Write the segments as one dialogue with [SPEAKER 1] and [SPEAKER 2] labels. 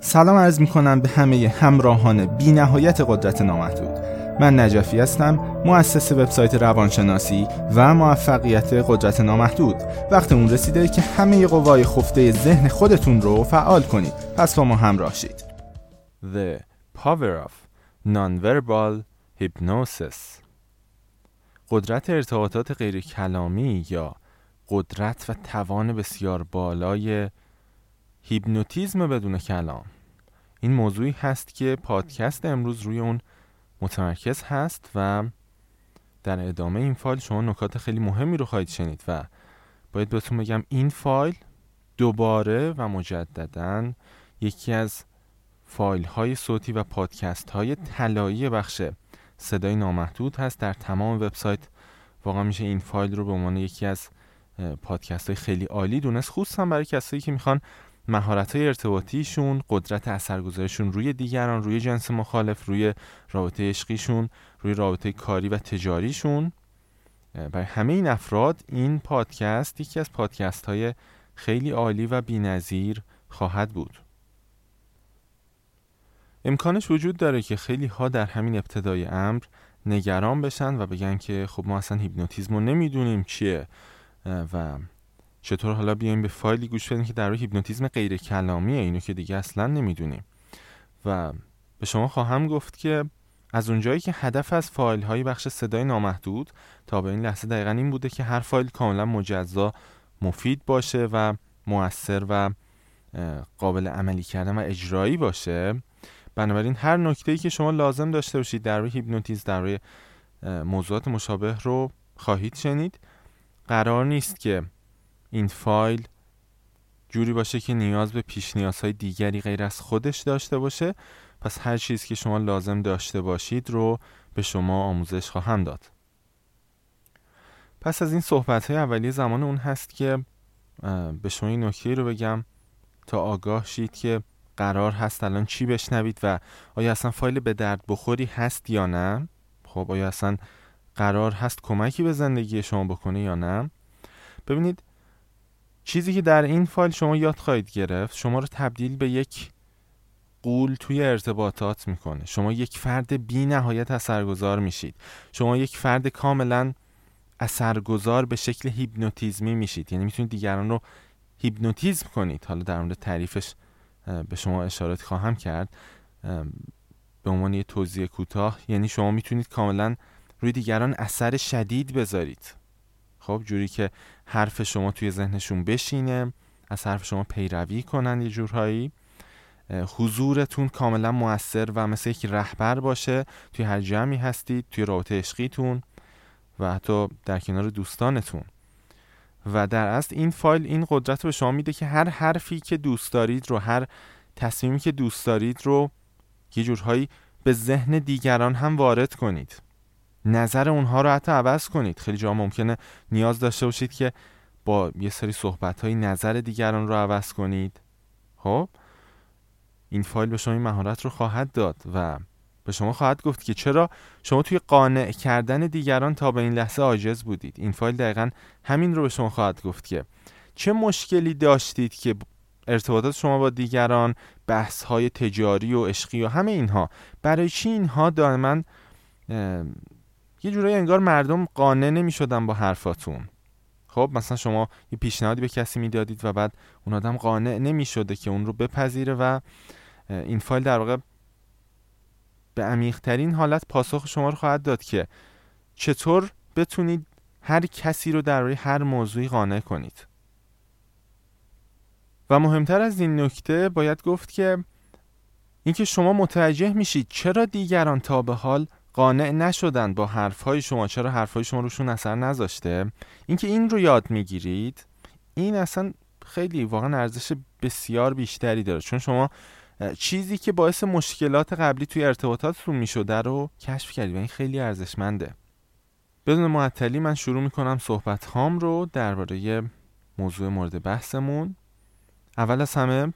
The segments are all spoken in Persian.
[SPEAKER 1] سلام عرض می کنم به همه همراهان بی نهایت قدرت نامحدود. من نجفی هستم مؤسس وبسایت روانشناسی و موفقیت قدرت نامحدود. وقت اون رسیده که همه قوای خفته ذهن خودتون رو فعال کنید. پس با ما همراه شید.
[SPEAKER 2] The Power of Nonverbal Hypnosis. قدرت ارتباطات غیر کلامی یا قدرت و توان بسیار بالای هیپنوتیزم بدون کلام. این موضوعی هست که پادکست امروز روی اون متمرکز هست و در ادامه این فایل شما نکات خیلی مهمی رو خواهید شنید و باید بهتون بگم این فایل دوباره و مجددا یکی از فایل های صوتی و پادکست های طلایی بخش صدای نامحدود هست در تمام وبسایت. واقعا میشه این فایل رو به عنوان یکی از پادکست های خیلی عالی دونست خصوصا برای کسایی که می‌خوان مهارت های ارتباطیشون قدرت اثرگذاریشون روی دیگران روی جنس مخالف روی رابطه عشقیشون روی رابطه کاری و تجاریشون. برای همه این افراد این پادکست یکی از پادکست های خیلی عالی و بینظیر خواهد بود. امکانش وجود داره که خیلی ها در همین ابتدای امر نگران بشن و بگن که خب ما اصلا هیپنوتیزم رو نمی‌دونیم چیه و چطور حالا بیایم یه فایلی گوش بدیم که در هیپنوتیزم غیر کلامیه اینو که دیگه اصلا نمی‌دونیم. و به شما خواهم گفت که از اونجایی که هدف از فایل های بخش صدای نامحدود تا به این لحظه دقیقا این بوده که هر فایل کاملا مجزا مفید باشه و موثر و قابل عملی کردن و اجرایی باشه بنابراین هر نکته ای که شما لازم داشته باشید در روی هیپنوتیزم در روی موضوعات مشابه رو خواهید شنید. قرار نیست که این فایل جوری باشه که نیاز به پیش نیازهای دیگری غیر از خودش داشته باشه. پس هر چیز که شما لازم داشته باشید رو به شما آموزش خواهم داد. پس از این صحبت های اولیه زمان اون هست که به شما این نکته رو بگم تا آگاه شید که قرار هست الان چی بشنوید و آیا اصلا فایل به درد بخوری هست یا نه. خب آیا اصلا قرار هست کمکی به زندگی شما بکنه یا نه. ببینید چیزی که در این فایل شما یاد خواهید گرفت شما رو تبدیل به یک قول توی ارتباطات می‌کنه. شما یک فرد بی نهایت اثرگذار میشید. شما یک فرد کاملا اثرگذار به شکل هیپنوتیزمی میشید. یعنی می‌تونید دیگران رو هیپنوتیزم کنید. حالا در مورد تعریفش به شما اشارات خواهم کرد. به عنوان یه توضیح کوتاه یعنی شما می‌تونید کاملا روی دیگران اثر شدید بذارید. خب جوری که حرف شما توی ذهنشون بشینه از حرف شما پیروی کنن یه جورهایی. حضورتون کاملا موثر و مثل یک رهبر باشه. توی هر جمعی هستید توی رابطه عشقیتون و حتی در کنار دوستانتون. و در اصل این فایل این قدرت رو به شما میده که هر حرفی که دوست دارید رو هر تصمیمی که دوست دارید رو یه جورهایی به ذهن دیگران هم وارد کنید. نظر اونها رو حتی عوض کنید. خیلی جا ممکنه نیاز داشته باشید که با یه سری صحبت های نظر دیگران رو عوض کنید. خب؟ این فایل به شما این مهارت رو خواهد داد و به شما خواهد گفت که چرا شما توی قانع کردن دیگران تا به این لحظه عاجز بودید. این فایل دقیقا همین رو به شما خواهد گفت که چه مشکلی داشتید که ارتباطات شما با دیگران بحث های تجاری و عشقی و همه اینها برای چی اینها دائما یه جورایی انگار مردم قانع نمی شدن با حرفاتون. خب مثلا شما یه پیشنهادی به کسی می‌دادید و بعد اون آدم قانع نمی شده که اون رو بپذیره و این فایل در واقع به عمیقترین حالت پاسخ شما رو خواهد داد که چطور بتونید هر کسی رو در روی هر موضوعی قانع کنید. و مهمتر از این نکته باید گفت که اینکه شما متوجه میشید چرا دیگران تا به حال قانع نشدن با حرفهای شما چرا حرفهای شما روشون اثر نذاشته؟ اینکه این رو یاد می‌گیرید این اصلا خیلی واقعا ارزش بسیار بیشتری داره. چون شما چیزی که باعث مشکلات قبلی توی ارتباطاتتون می‌شده رو کشف کردید و این خیلی ارزشمنده. بدون معطلی من شروع می‌کنم صحبت هام رو درباره موضوع مورد بحثمون. اول از همه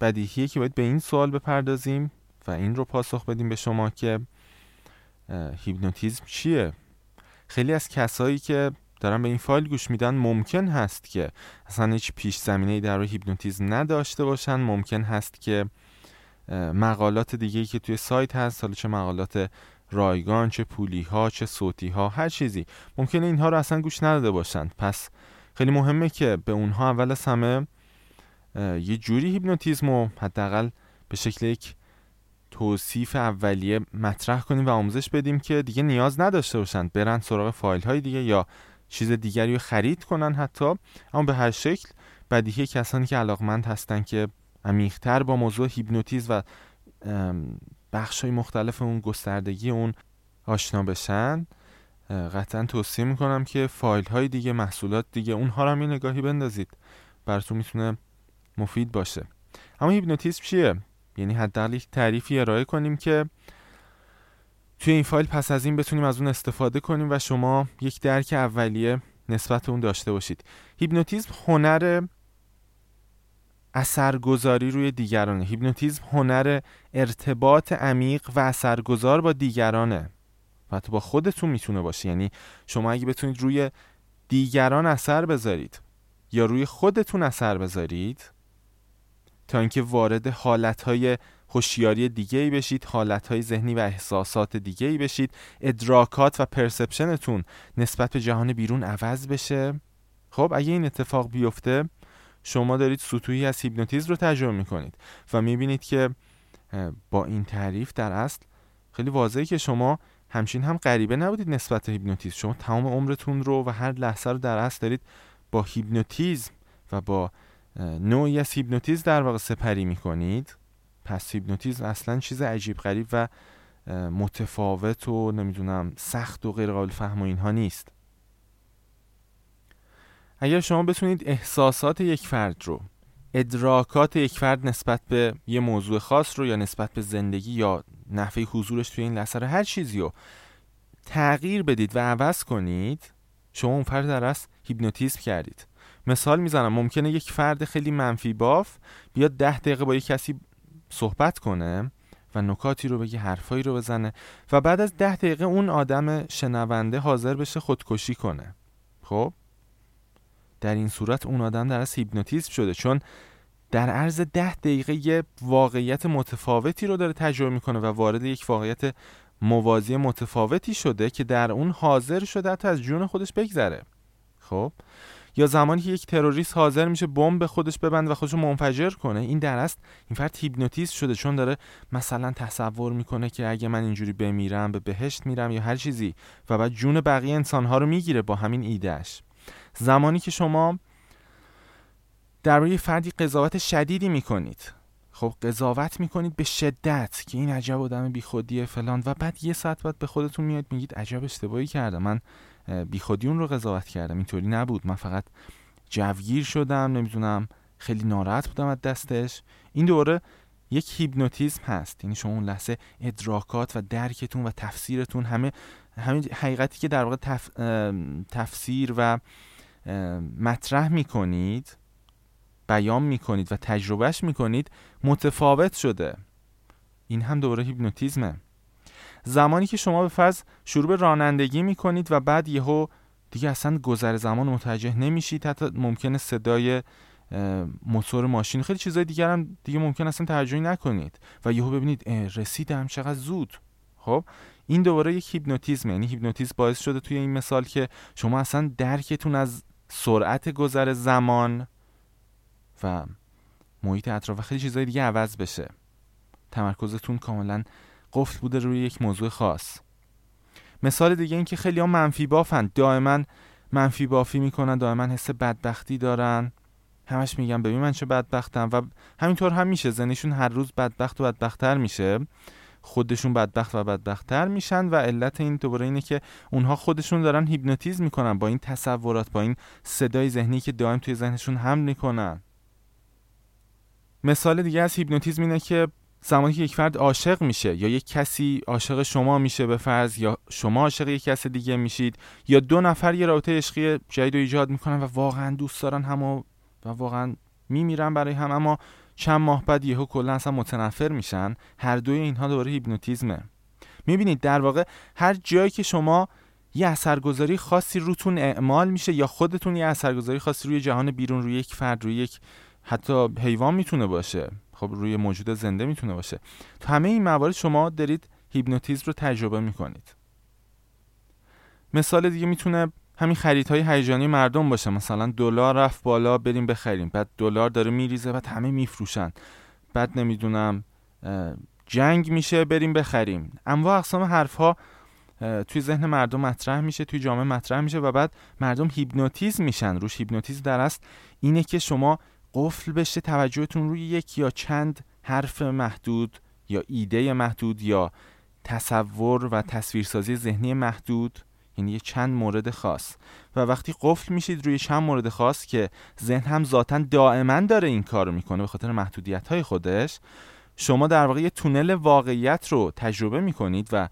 [SPEAKER 2] بدیهیه که باید به این سوال بپردازیم و این رو پاسخ بدیم به شما که هیپنوتیزم چیه؟ خیلی از کسایی که دارن به این فایل گوش میدن ممکن هست که اصلا هیچ پیش زمینه در روی هیپنوتیزم نداشته باشن. ممکن هست که مقالات دیگه که توی سایت هست حالا چه مقالات رایگان چه پولی ها چه صوتی ها هر چیزی ممکنه اینها رو اصلا گوش نداده باشند پس خیلی مهمه که به اونها اول از همه یه جوری هیپنوتیزم رو حداقل به شکل یک توصیف اولیه مطرح کنیم و آموزش بدیم که دیگه نیاز نداشته باشند برن سراغ فایل های دیگه یا چیز دیگری رو خرید کنن حتی. اما به هر شکل بدیهی کسانی که علاقمند هستن که عمیقتر با موضوع هیپنوتیزم و بخش های مختلف اون گستردگی اون آشنا بشن قطعا توصیه می‌کنم که فایل های دیگه محصولات دیگه اونها رو هم نگاهی بندازید. براتون می‌تونه مفید باشه. اما هیپنوتیزم چیه؟ یعنی حداقل یک تعریفی ارائه کنیم که توی این فایل پس از این بتونیم از اون استفاده کنیم و شما یک درک اولیه نسبت اون داشته باشید. هیپنوتیزم هنر اثرگذاری روی دیگرانه. هیپنوتیزم هنر ارتباط عمیق و اثرگذار با دیگرانه. و حتی با خودتون می‌تونه باشه. یعنی شما اگه بتونید روی دیگران اثر بذارید یا روی خودتون اثر بذارید تا اینکه وارد حالتهای هوشیاری دیگه ای بشید حالتهای ذهنی و احساسات دیگه ای بشید. ادراکات و پرسپشنتون نسبت به جهان بیرون عوض بشه. خب اگه این اتفاق بیفته شما دارید سطوحی از هیپنوتیزم رو تجربه می‌کنید و می‌بینید که با این تعریف در اصل خیلی واضحه که شما همچین هم غریبه نبودید نسبت به هیپنوتیزم. شما تمام عمرتون رو و هر لحظه رو در اصل دارید با هیپنوتیزم و با نوعی از هیپنوتیزم در واقع سپری می‌کنید. پس هیپنوتیزم اصلا چیز عجیب غریب و متفاوت و نمی‌دونم سخت و غیر قابل فهم و اینها نیست. اگر شما بتونید احساسات یک فرد رو ادراکات یک فرد نسبت به یه موضوع خاص رو یا نسبت به زندگی یا نحوه حضورش توی این لحظه هر چیزی رو تغییر بدید و عوض کنید شما اون فرد در اصل هیپنوتیزم کردید. مثال می‌زنم ممکنه یک فرد خیلی منفی باف بیاد ده دقیقه با یک کسی صحبت کنه و نکاتی رو بگه حرفایی رو بزنه و بعد از ده دقیقه اون آدم شنونده حاضر بشه خودکشی کنه. خب؟ در این صورت اون آدم در از هیپنوتیزم شده چون در عرض ده دقیقه یه واقعیت متفاوتی رو داره تجربه می‌کنه و وارد یک واقعیت موازی متفاوتی شده که در اون حاضر شده تا از جون خودش بگذره. خب؟ یا زمانی که یک تروریست حاضر میشه بمب به خودش ببند و خودش منفجر کنه این در است این فرد هیپنوتیزم شده چون داره مثلا تصور می‌کنه که اگه من اینجوری بمیرم به بهشت میرم یا هر چیزی و بعد جون بقیه انسانها رو می‌گیره با همین ایدهش زمانی که شما در روی فردی قضاوت شدیدی می‌کنید. خب قضاوت می‌کنید به شدت که این عجب آدم بیخودیه فلان و بعد یه ساعت بعد به خودتون میاد میگید عجب اشتباهی کردم. من بیخودی اون رو قضاوت کردم. اینطوری نبود. من فقط جوگیر شدم نمی‌دونم خیلی ناراحت بودم از دستش. این دوره یک هیپنوتیزم هست. یعنی شما اون لحظه ادراکات و درکتون و تفسیرتون همه همین حقیقتی که در واقع تفسیر و مطرح می‌کنید بیان می‌کنید و تجربهش می‌کنید متفاوت شده. این هم دوره هیپنوتیزمه. زمانی که شما به فرض شروع به رانندگی می‌کنید و بعد یهو دیگه اصلا گذر زمان متوجه نمیشید. حتی ممکنه صدای موتور ماشین خیلی چیزای دیگر هم دیگه ممکن اصلا توجهی نکنید و یهو ببینید رسیدم چقدر زود. خب این دوباره یک هیپنوتیزم یعنی هیپنوتیزم باعث شده توی این مثال که شما اصلا درکتون از سرعت گذر زمان و محیط اطراف خیلی چیزای دیگه عوض بشه. تمرکزتون کاملا قفل بوده روی یک موضوع خاص. مثال دیگه این که خیلی ها منفی بافن. دائما منفی بافی می‌کنن دائما حس بدبختی دارن. همش میگن ببین من چه بدبختم. و همینطور هم میشه. زنشون هر روز بدبخت و بدبختتر میشه. خودشون بدبخت و بدبختتر میشن و علت این دوباره اینه که اونها خودشون دارن هیپنوتیزم می‌کنن با این تصورات با این صدای ذهنی که دائم توی ذهنشون هم می‌کنن. مثال دیگه از هیپنوتیزم اینه که زمانی که یک فرد عاشق میشه یا یک کسی عاشق شما میشه به فرض یا شما عاشق یک کس دیگه میشید یا دو نفر یه رابطه عشقی جدید ایجاد می‌کنن و واقعا دوست دارن هم و, و واقعا میمیرن برای هم اما چند ماه بعد یهو کلا اصلا متنفر میشن. هر دوی اینها دوباره هیپنوتیزمه. می‌بینید در واقع هر جایی که شما یه اثرگذاری خاصی روتون اعمال میشه یا خودتون یه اثرگذاری خاصی روی جهان بیرون روی یک فرد روی یک حتی حیوان می‌تونه باشه. خب روی موجود زنده می‌تونه باشه. تو همه این موارد شما دارید هیپنوتیزم رو تجربه می‌کنید. مثال دیگه می‌تونه همین خریدهای هیجانی مردم باشه. مثلا دلار رفت بالا بریم بخریم. بعد دلار داره میریزه بعد همه میفروشن. بعد نمی‌دونم جنگ میشه بریم بخریم. انواع اقسام حرف ها توی ذهن مردم مطرح میشه توی جامعه مطرح میشه و بعد مردم هیپنوتیزم میشن. روش هیپنوتیزم در است اینه که شما قفل بشه توجهتون روی یک یا چند حرف محدود یا ایده محدود یا تصور و تصویرسازی ذهنی محدود یعنی یه چند مورد خاص. و وقتی قفل میشید روی چند مورد خاص که ذهن هم ذاتا دائما داره این کار می‌کنه به خاطر محدودیت های خودش شما در واقع یه تونل واقعیت رو تجربه می‌کنید و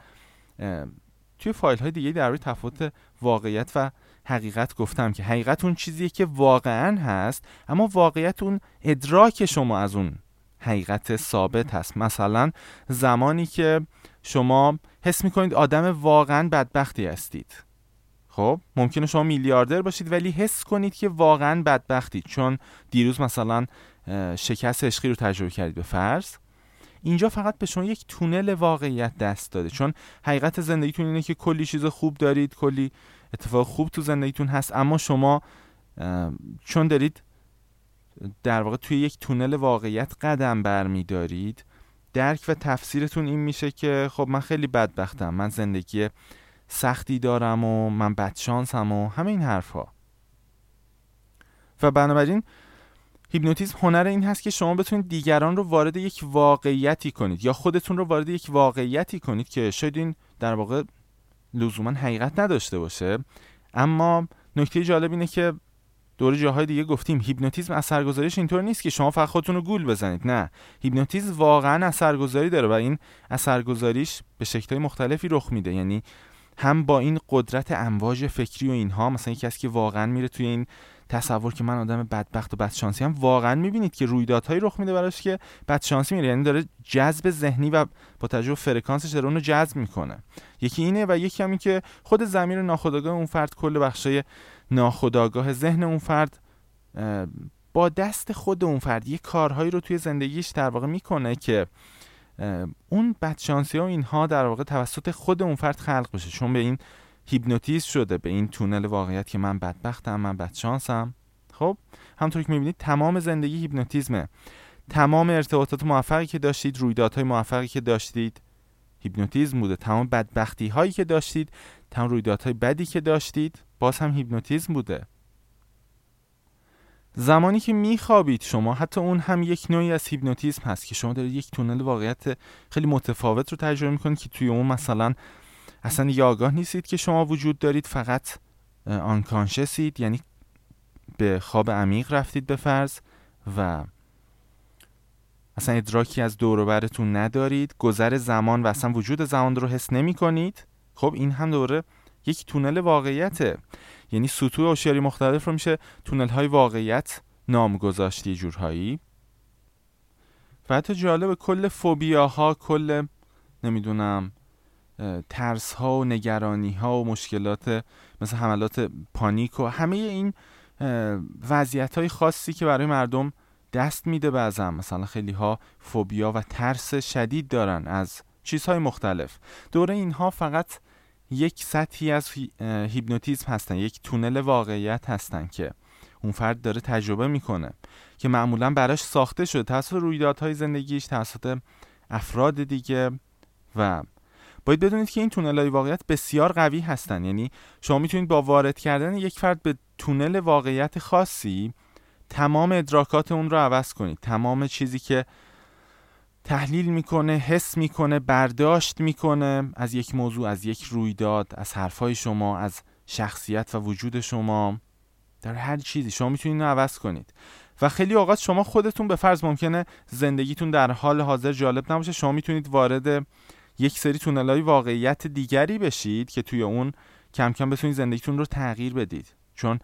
[SPEAKER 2] توی فایل های دیگه در روی تفاوت واقعیت و حقیقت گفتم که حقیقت اون چیزیه که واقعا هست اما واقعیت اون ادراک شما از اون حقیقت ثابت هست. مثلا زمانی که شما حس می‌کنید آدم واقعا بدبختی هستید. خب؟ ممکنه شما میلیاردر باشید ولی حس کنید که واقعا بدبختید. چون دیروز مثلا شکست عشقی رو تجربه کردید به فرض. اینجا فقط به شما یک تونل واقعیت دست داده. چون حقیقت زندگیتون اینه که کلی چیز خوب دارید کلی اتفاق خوب تو زندگیتون هست اما شما چون دارید در واقع توی یک تونل واقعیت قدم برمیدارید درک و تفسیرتون این میشه که خب من خیلی بدبختم من زندگی سختی دارم و من بدشانسم و همه این حرف ها و بنابراین هیپنوتیزم هنر این هست که شما بتونید دیگران رو وارد یک واقعیتی کنید یا خودتون رو وارد یک واقعیتی کنید که شاید این در واقع لزوما حقیقت نداشته باشه. اما نکته جالب اینه که در جاهای دیگه گفتیم هیپنوتیزم اثرگذاریش اینطور نیست که شما فقط خودتون رو گول بزنید. نه. هیپنوتیزم واقعا اثرگذاری داره و این اثرگذاریش به شکل‌های مختلفی رخ میده. یعنی هم با این قدرت امواج فکری و اینها مثلا کسی که واقعا میره توی این تصور که من آدم بدبخت و بدشانسی هم واقعا می‌بینید که رویدادهایی رخ میده براش که بدشانسی میاره. یعنی داره جذب ذهنی و با توجه فرکانسش داره اونو جذب می‌کنه. یکی اینه و یکی هم که خود زمیر ناخودآگاه اون فرد کل بخشای ناخودآگاه ذهن اون فرد با دست خود اون فرد یه کارهایی رو توی زندگیش در واقع می‌کنه که اون بدشانسی ها اینها در واقع توسط خود اون فرد خلق بشه. چون به این هیپنوتیز شده به این تونل واقعیت که من بدبختم من بدشانسم. خب همطور که می‌بینید تمام زندگی هیپنوتیزمه. تمام ارتباطات موفقی که داشتید رویدادهای موفقی که داشتید هیپنوتیزم بوده. تمام بدبختی هایی که داشتید تمام رویدادهای بدی که داشتید باز هم هیپنوتیزم بوده. زمانی که میخوابید شما حتی اون هم یک نوعی از هیپنوتیزم هست که شما دارید یک تونل واقعیت خیلی متفاوت رو تجربه می‌کنید که توی اون مثلا اصلا دیگه نیستید که شما وجود دارید فقط unconscious اید یعنی به خواب عمیق رفتید به فرض و اصلا ادراکی از دوروبرتون ندارید. گذر زمان و اصلا وجود زمان رو حس نمی کنید. خب این هم دوره یک تونل واقعیته. یعنی سطوح هوشیاری مختلف رو میشه تونل های واقعیت نام گذاشتی جورهایی. و حتی جالب کل فوبیاها کل نمی‌دونم ترس ها و نگرانی ها و مشکلات مثل حملات پانیک و همه این وضعیت های خاصی که برای مردم دست میده بعضم مثلا خیلی ها فوبیا و ترس شدید دارن از چیزهای مختلف. دوره اینها فقط یک سطحی از هیپنوتیزم هستن یک تونل واقعیت هستن که اون فرد داره تجربه می‌کنه که معمولا براش ساخته شده. توسط رویدادهای زندگیش توسط افراد دیگه و باید بدونید که این تونل های واقعیت بسیار قوی هستن. یعنی شما می‌تونید با وارد کردن یک فرد به تونل واقعیت خاصی تمام ادراکات اون رو عوض کنید. تمام چیزی که تحلیل می‌کنه حس می‌کنه برداشت می‌کنه از یک موضوع از یک رویداد از حرفهای شما از شخصیت و وجود شما. در هر چیزی شما می‌تونید اینو عوض کنید. و خیلی اوقات شما خودتون به فرض ممکنه زندگیتون در حال حاضر جالب نباشه. شما می‌تونید وارد یک سری تونلای واقعیت دیگری بشید که توی اون کم کم بتونید زندگیتون رو تغییر بدید. چون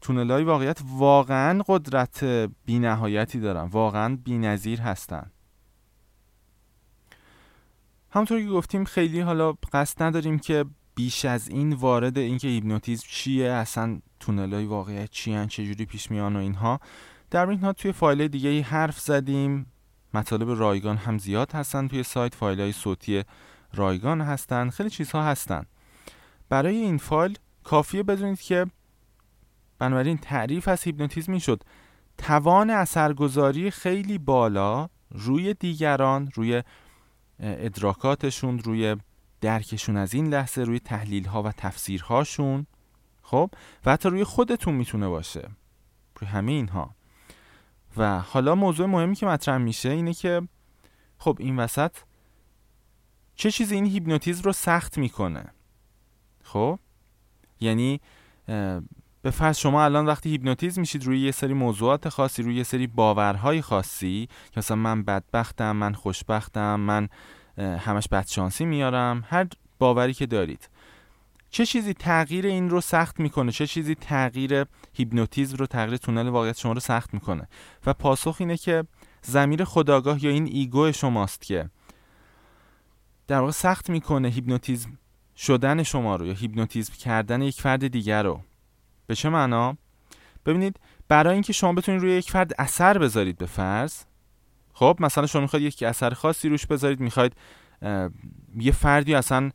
[SPEAKER 2] تونلای واقعیت واقعا قدرت بینهایتی دارن واقعا بینظیر هستن. همونطور که گفتیم خیلی حالا قصد نداریم که بیش از این وارد اینکه هیپنوتیزم چیه اصلا تونلای واقعیت چی چجوری پیش میان و اینها. در اینها توی فایل دیگه حرف زدیم. مطالب رایگان هم زیاد هستن توی سایت فایل های صوتی رایگان هستن خیلی چیزها هستن. برای این فایل کافیه بدونید که بنابراین تعریف از هیپنوتیزم این شد. توان اثرگذاری خیلی بالا روی دیگران روی ادراکاتشون روی درکشون از این لحظه روی تحلیل ها و تفسیرهاشون خب؟ و حتی روی خودتون می‌تونه باشه. روی همه اینها. و حالا موضوع مهمی که مطرح میشه اینه که خب این وسط چه چیزی این هیپنوتیزم رو سخت می‌کنه؟ خب؟ یعنی به فرض شما الان وقتی هیپنوتیزم میشید روی یه سری موضوعات خاصی روی یه سری باورهای خاصی که مثلا من بدبختم من خوشبختم من همش بدشانسی میارم هر باوری که دارید. چه چیزی تغییر این رو سخت می‌کنه؟ چه چیزی تغییر هیپنوتیزم رو تغییر تونل واقعیت شما رو سخت می‌کنه؟ و پاسخ اینه که ضمیر خودآگاه یا این ego شماست که در واقع سخت می‌کنه هیپنوتیزم شدن شما رو یا هیپنوتیزم کردن یک فرد دیگر رو. به چه معنا؟ ببینید برای اینکه شما بتونید روی یک فرد اثر بذارید به فرض خب مثلا شما می‌خواید یک اثر خاصی روش بذارید می‌خواید یه فردی اصلا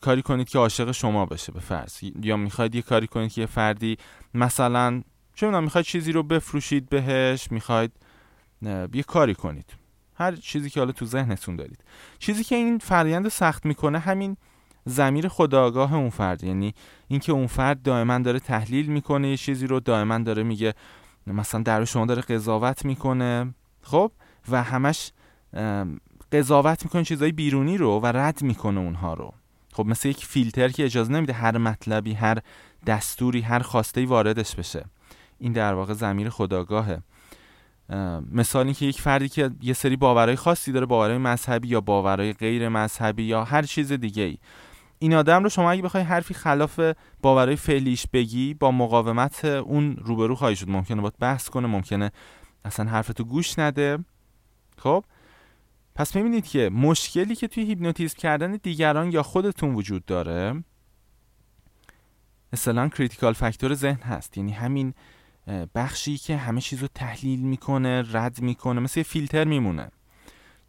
[SPEAKER 2] کاری کنید که عاشق شما بشه به فرض. یا می‌خواید یه کاری کنید که یه فردی مثلا چه می‌دونم می‌خواید چیزی رو بفروشید بهش می‌خواید یه کاری کنید. هر چیزی که حالا تو ذهنتون دارید. چیزی که این فرایند سخت می‌کنه همین زمیر خداگاه اون فرد. یعنی اینکه اون فرد دائما داره تحلیل می‌کنه یه چیزی رو دائما داره میگه مثلا در شما داره قضاوت می‌کنه. خب؟ و همش قضاوت می‌کنه چیزای بیرونی رو و رد می‌کنه اونها رو. خب مثل یک فیلتر که اجازه نمیده هر مطلبی هر دستوری هر خواسته واردش بشه. این در واقع زمیر خداگاهه. مثال اینکه یک فردی که یه سری باورهای خاصی داره باورهای مذهبی یا باورهای غیر مذهبی یا هر چیز دیگه ای این آدم رو شما اگه بخوای حرفی خلاف باورهای فعلیش بگی با مقاومت اون روبرو خواهی شد. ممکنه باید بحث کنه ممکنه اصلا حرفتو گوش نده. خب؟ پس می‌بینید که مشکلی که توی هیپنوتیزم کردن دیگران یا خودتون وجود داره مثلا critical factor ذهن هست. یعنی همین بخشی که همه چیز رو تحلیل می‌کنه رد می‌کنه. مثل فیلتر میمونه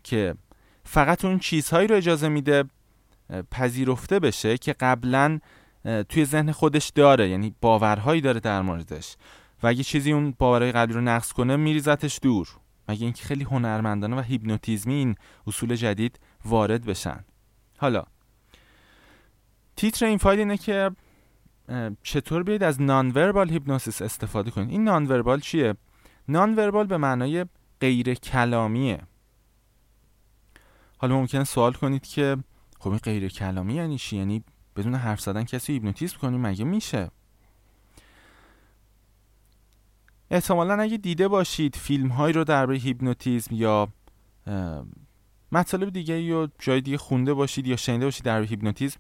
[SPEAKER 2] که فقط اون چیزهایی رو اجازه میده پذیرفته بشه که قبلا توی ذهن خودش داره. یعنی باورهایی داره در موردش. و اگه چیزی اون باورهای قبلی رو نقص کنه میریزتش دور. مگه اینکه خیلی هنرمندانه و هیپنوتیزمی این اصول جدید وارد بشن. حالا تیتر این فایل اینه که چطور بیاید از نان وربال هیپنوسیس استفاده کنید. این نان وربال چیه؟ نان وربال به معنای غیر کلامیه حالا ممکنه سوال کنید که خب این غیر کلامی یعنی چی؟ یعنی بدون حرف زدن کسی هیپنوتیزم کنیم مگه میشه؟ احتمالا اگه دیده باشید فیلم هایی رو درباره هیپنوتیزم یا مطالب دیگه یا جای دیگه خونده باشید یا شنیده باشید در هیپنوتیزم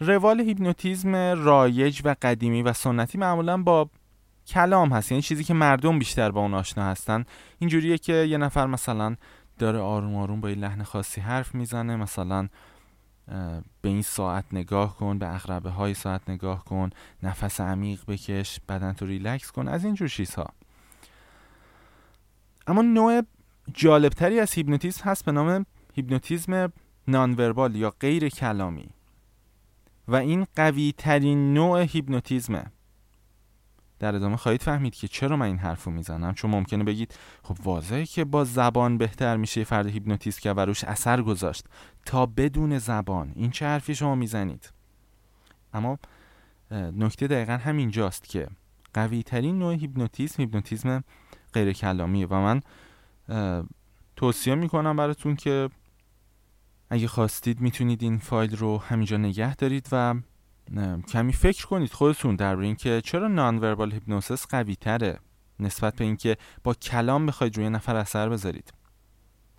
[SPEAKER 2] روال هیپنوتیزم رایج و قدیمی و سنتی معمولا با کلام هست. یعنی چیزی که مردم بیشتر با اون آشنا هستن. اینجوریه که یه نفر مثلا داره آروم آروم با یه لحن خاصی حرف می‌زنه مثلا به این ساعت نگاه کن به عقربه های ساعت نگاه کن نفس عمیق بکش بدن تو ریلکس کن از اینجور چیزها. اما نوع جالبتری از هیپنوتیزم هست به نام هیپنوتیزم nonverbal یا غیر کلامی. و این قوی ترین نوع هیپنوتیزمه. در ادامه خواهید فهمید که چرا من این حرف رو می‌زنم؟ چون ممکنه بگید خب واضحه که با زبان بهتر میشه فرد هیپنوتیزم کرد و روش اثر گذاشت. تا بدون زبان. این چه حرفی شما می‌زنید؟ اما نکته دقیقا همینجاست که قوی ترین نوع هیپنوتیزم هیپنوتیزم غیر کلامیه و من توصیه می‌کنم براتون که اگه خواستید می‌تونید این فایل رو همینجا نگه دارید و کمی فکر کنید خودتون در اینکه چرا nonverbal hypnosis قوی تره نسبت به اینکه با کلام بخواید روی نفر اثر بذارید.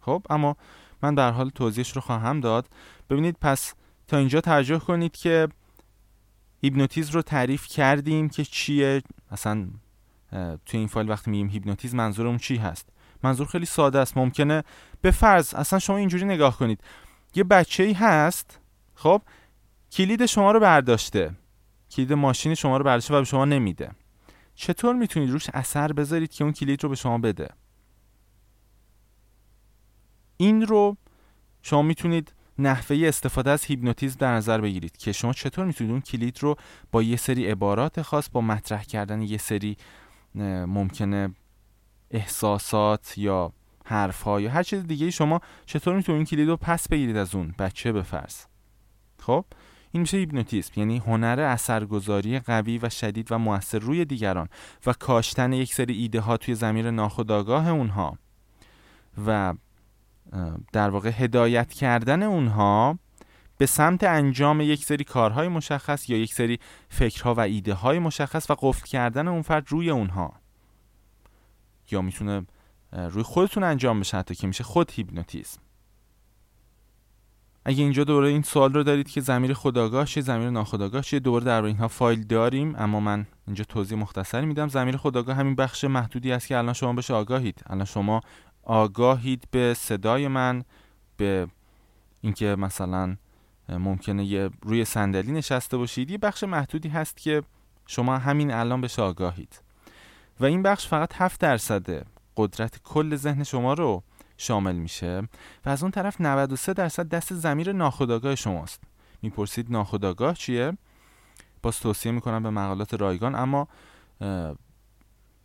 [SPEAKER 2] خب اما من در حال توضیحش رو خواهم داد. ببینید پس تا اینجا توجه کنید که هیپنوتیزم رو تعریف کردیم که چیه. مثلا توی این فایل وقتی میگیم هیپنوتیزم منظورمون چی هست؟ منظور خیلی ساده است. ممکنه به فرض اصلا شما اینجوری نگاه کنید. یه بچه ای هست خب کلید شما رو برداشته. کلید ماشین شما رو برداشته و به شما نمیده. چطور می‌تونید روش اثر بذارید که اون کلید رو به شما بده؟ این رو شما می‌تونید نحوه استفاده از هیپنوتیزم در نظر بگیرید که شما چطور می‌تونید اون کلید رو با یه سری عبارات خاص با مطرح کردن یه سری ممکنه احساسات یا حرف یا هر چیز دیگه شما چطور می‌تونید این کلید رو پس بگیرید از اون بچه به فرض؟ خب این میشه هیپنوتیزم یعنی هنر اثرگذاری قوی و شدید و موثر روی دیگران و کاشتن یک سری ایده ها توی زمیر ناخودآگاه اونها و در واقع هدایت کردن اونها به سمت انجام یک سری کارهای مشخص یا یک سری فکرها و ایده های مشخص و قفل کردن اون فرد روی اونها. یا می‌تونه روی خودتون انجام بشه حتی که میشه خود هیپنوتیزم. اگه اینجا دوباره این سوال رو دارید که زمیر خداگاه چیه زمیر ناخداگاه چیه دوباره در اینها فایل داریم اما من اینجا توضیح مختصری میدم. زمیر خداگاه همین بخش محدودی است که الان شما بهش آگاهید. الان شما آگاهید به صدای من به اینکه مثلا ممکنه یه روی صندلی نشسته باشید. یه بخش محدودی هست که شما همین الان بهش آگاهید و این بخش فقط 7 درصد قدرت کل ذهن شما رو شامل میشه و از اون طرف 93 درصد دست زمیر ناخودآگاه شماست. می‌پرسید ناخودآگاه چیه؟ باز توصیه می‌کنم به مقالات رایگان اما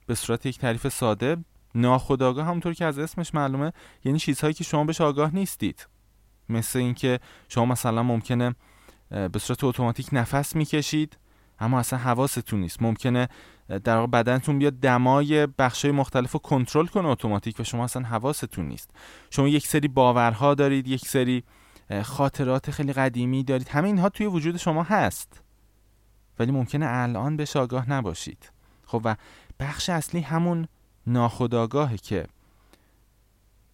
[SPEAKER 2] به صورت یک تعریف ساده ناخودآگاه همونطور که از اسمش معلومه یعنی چیزهایی که شما بهش آگاه نیستید. مثل اینکه شما مثلا ممکنه به صورت اتوماتیک نفس می‌کشید اما اصلا حواستون نیست. ممکنه در واقع بدنتون بیاد دمای بخشای مختلف رو کنترل کنه اتوماتیک و شما اصلا حواستون نیست. شما یک سری باورها دارید یک سری خاطرات خیلی قدیمی دارید. همه اینها توی وجود شما هست. ولی ممکنه الان بهش آگاه نباشید. خب و بخش اصلی همون ناخداگاهه که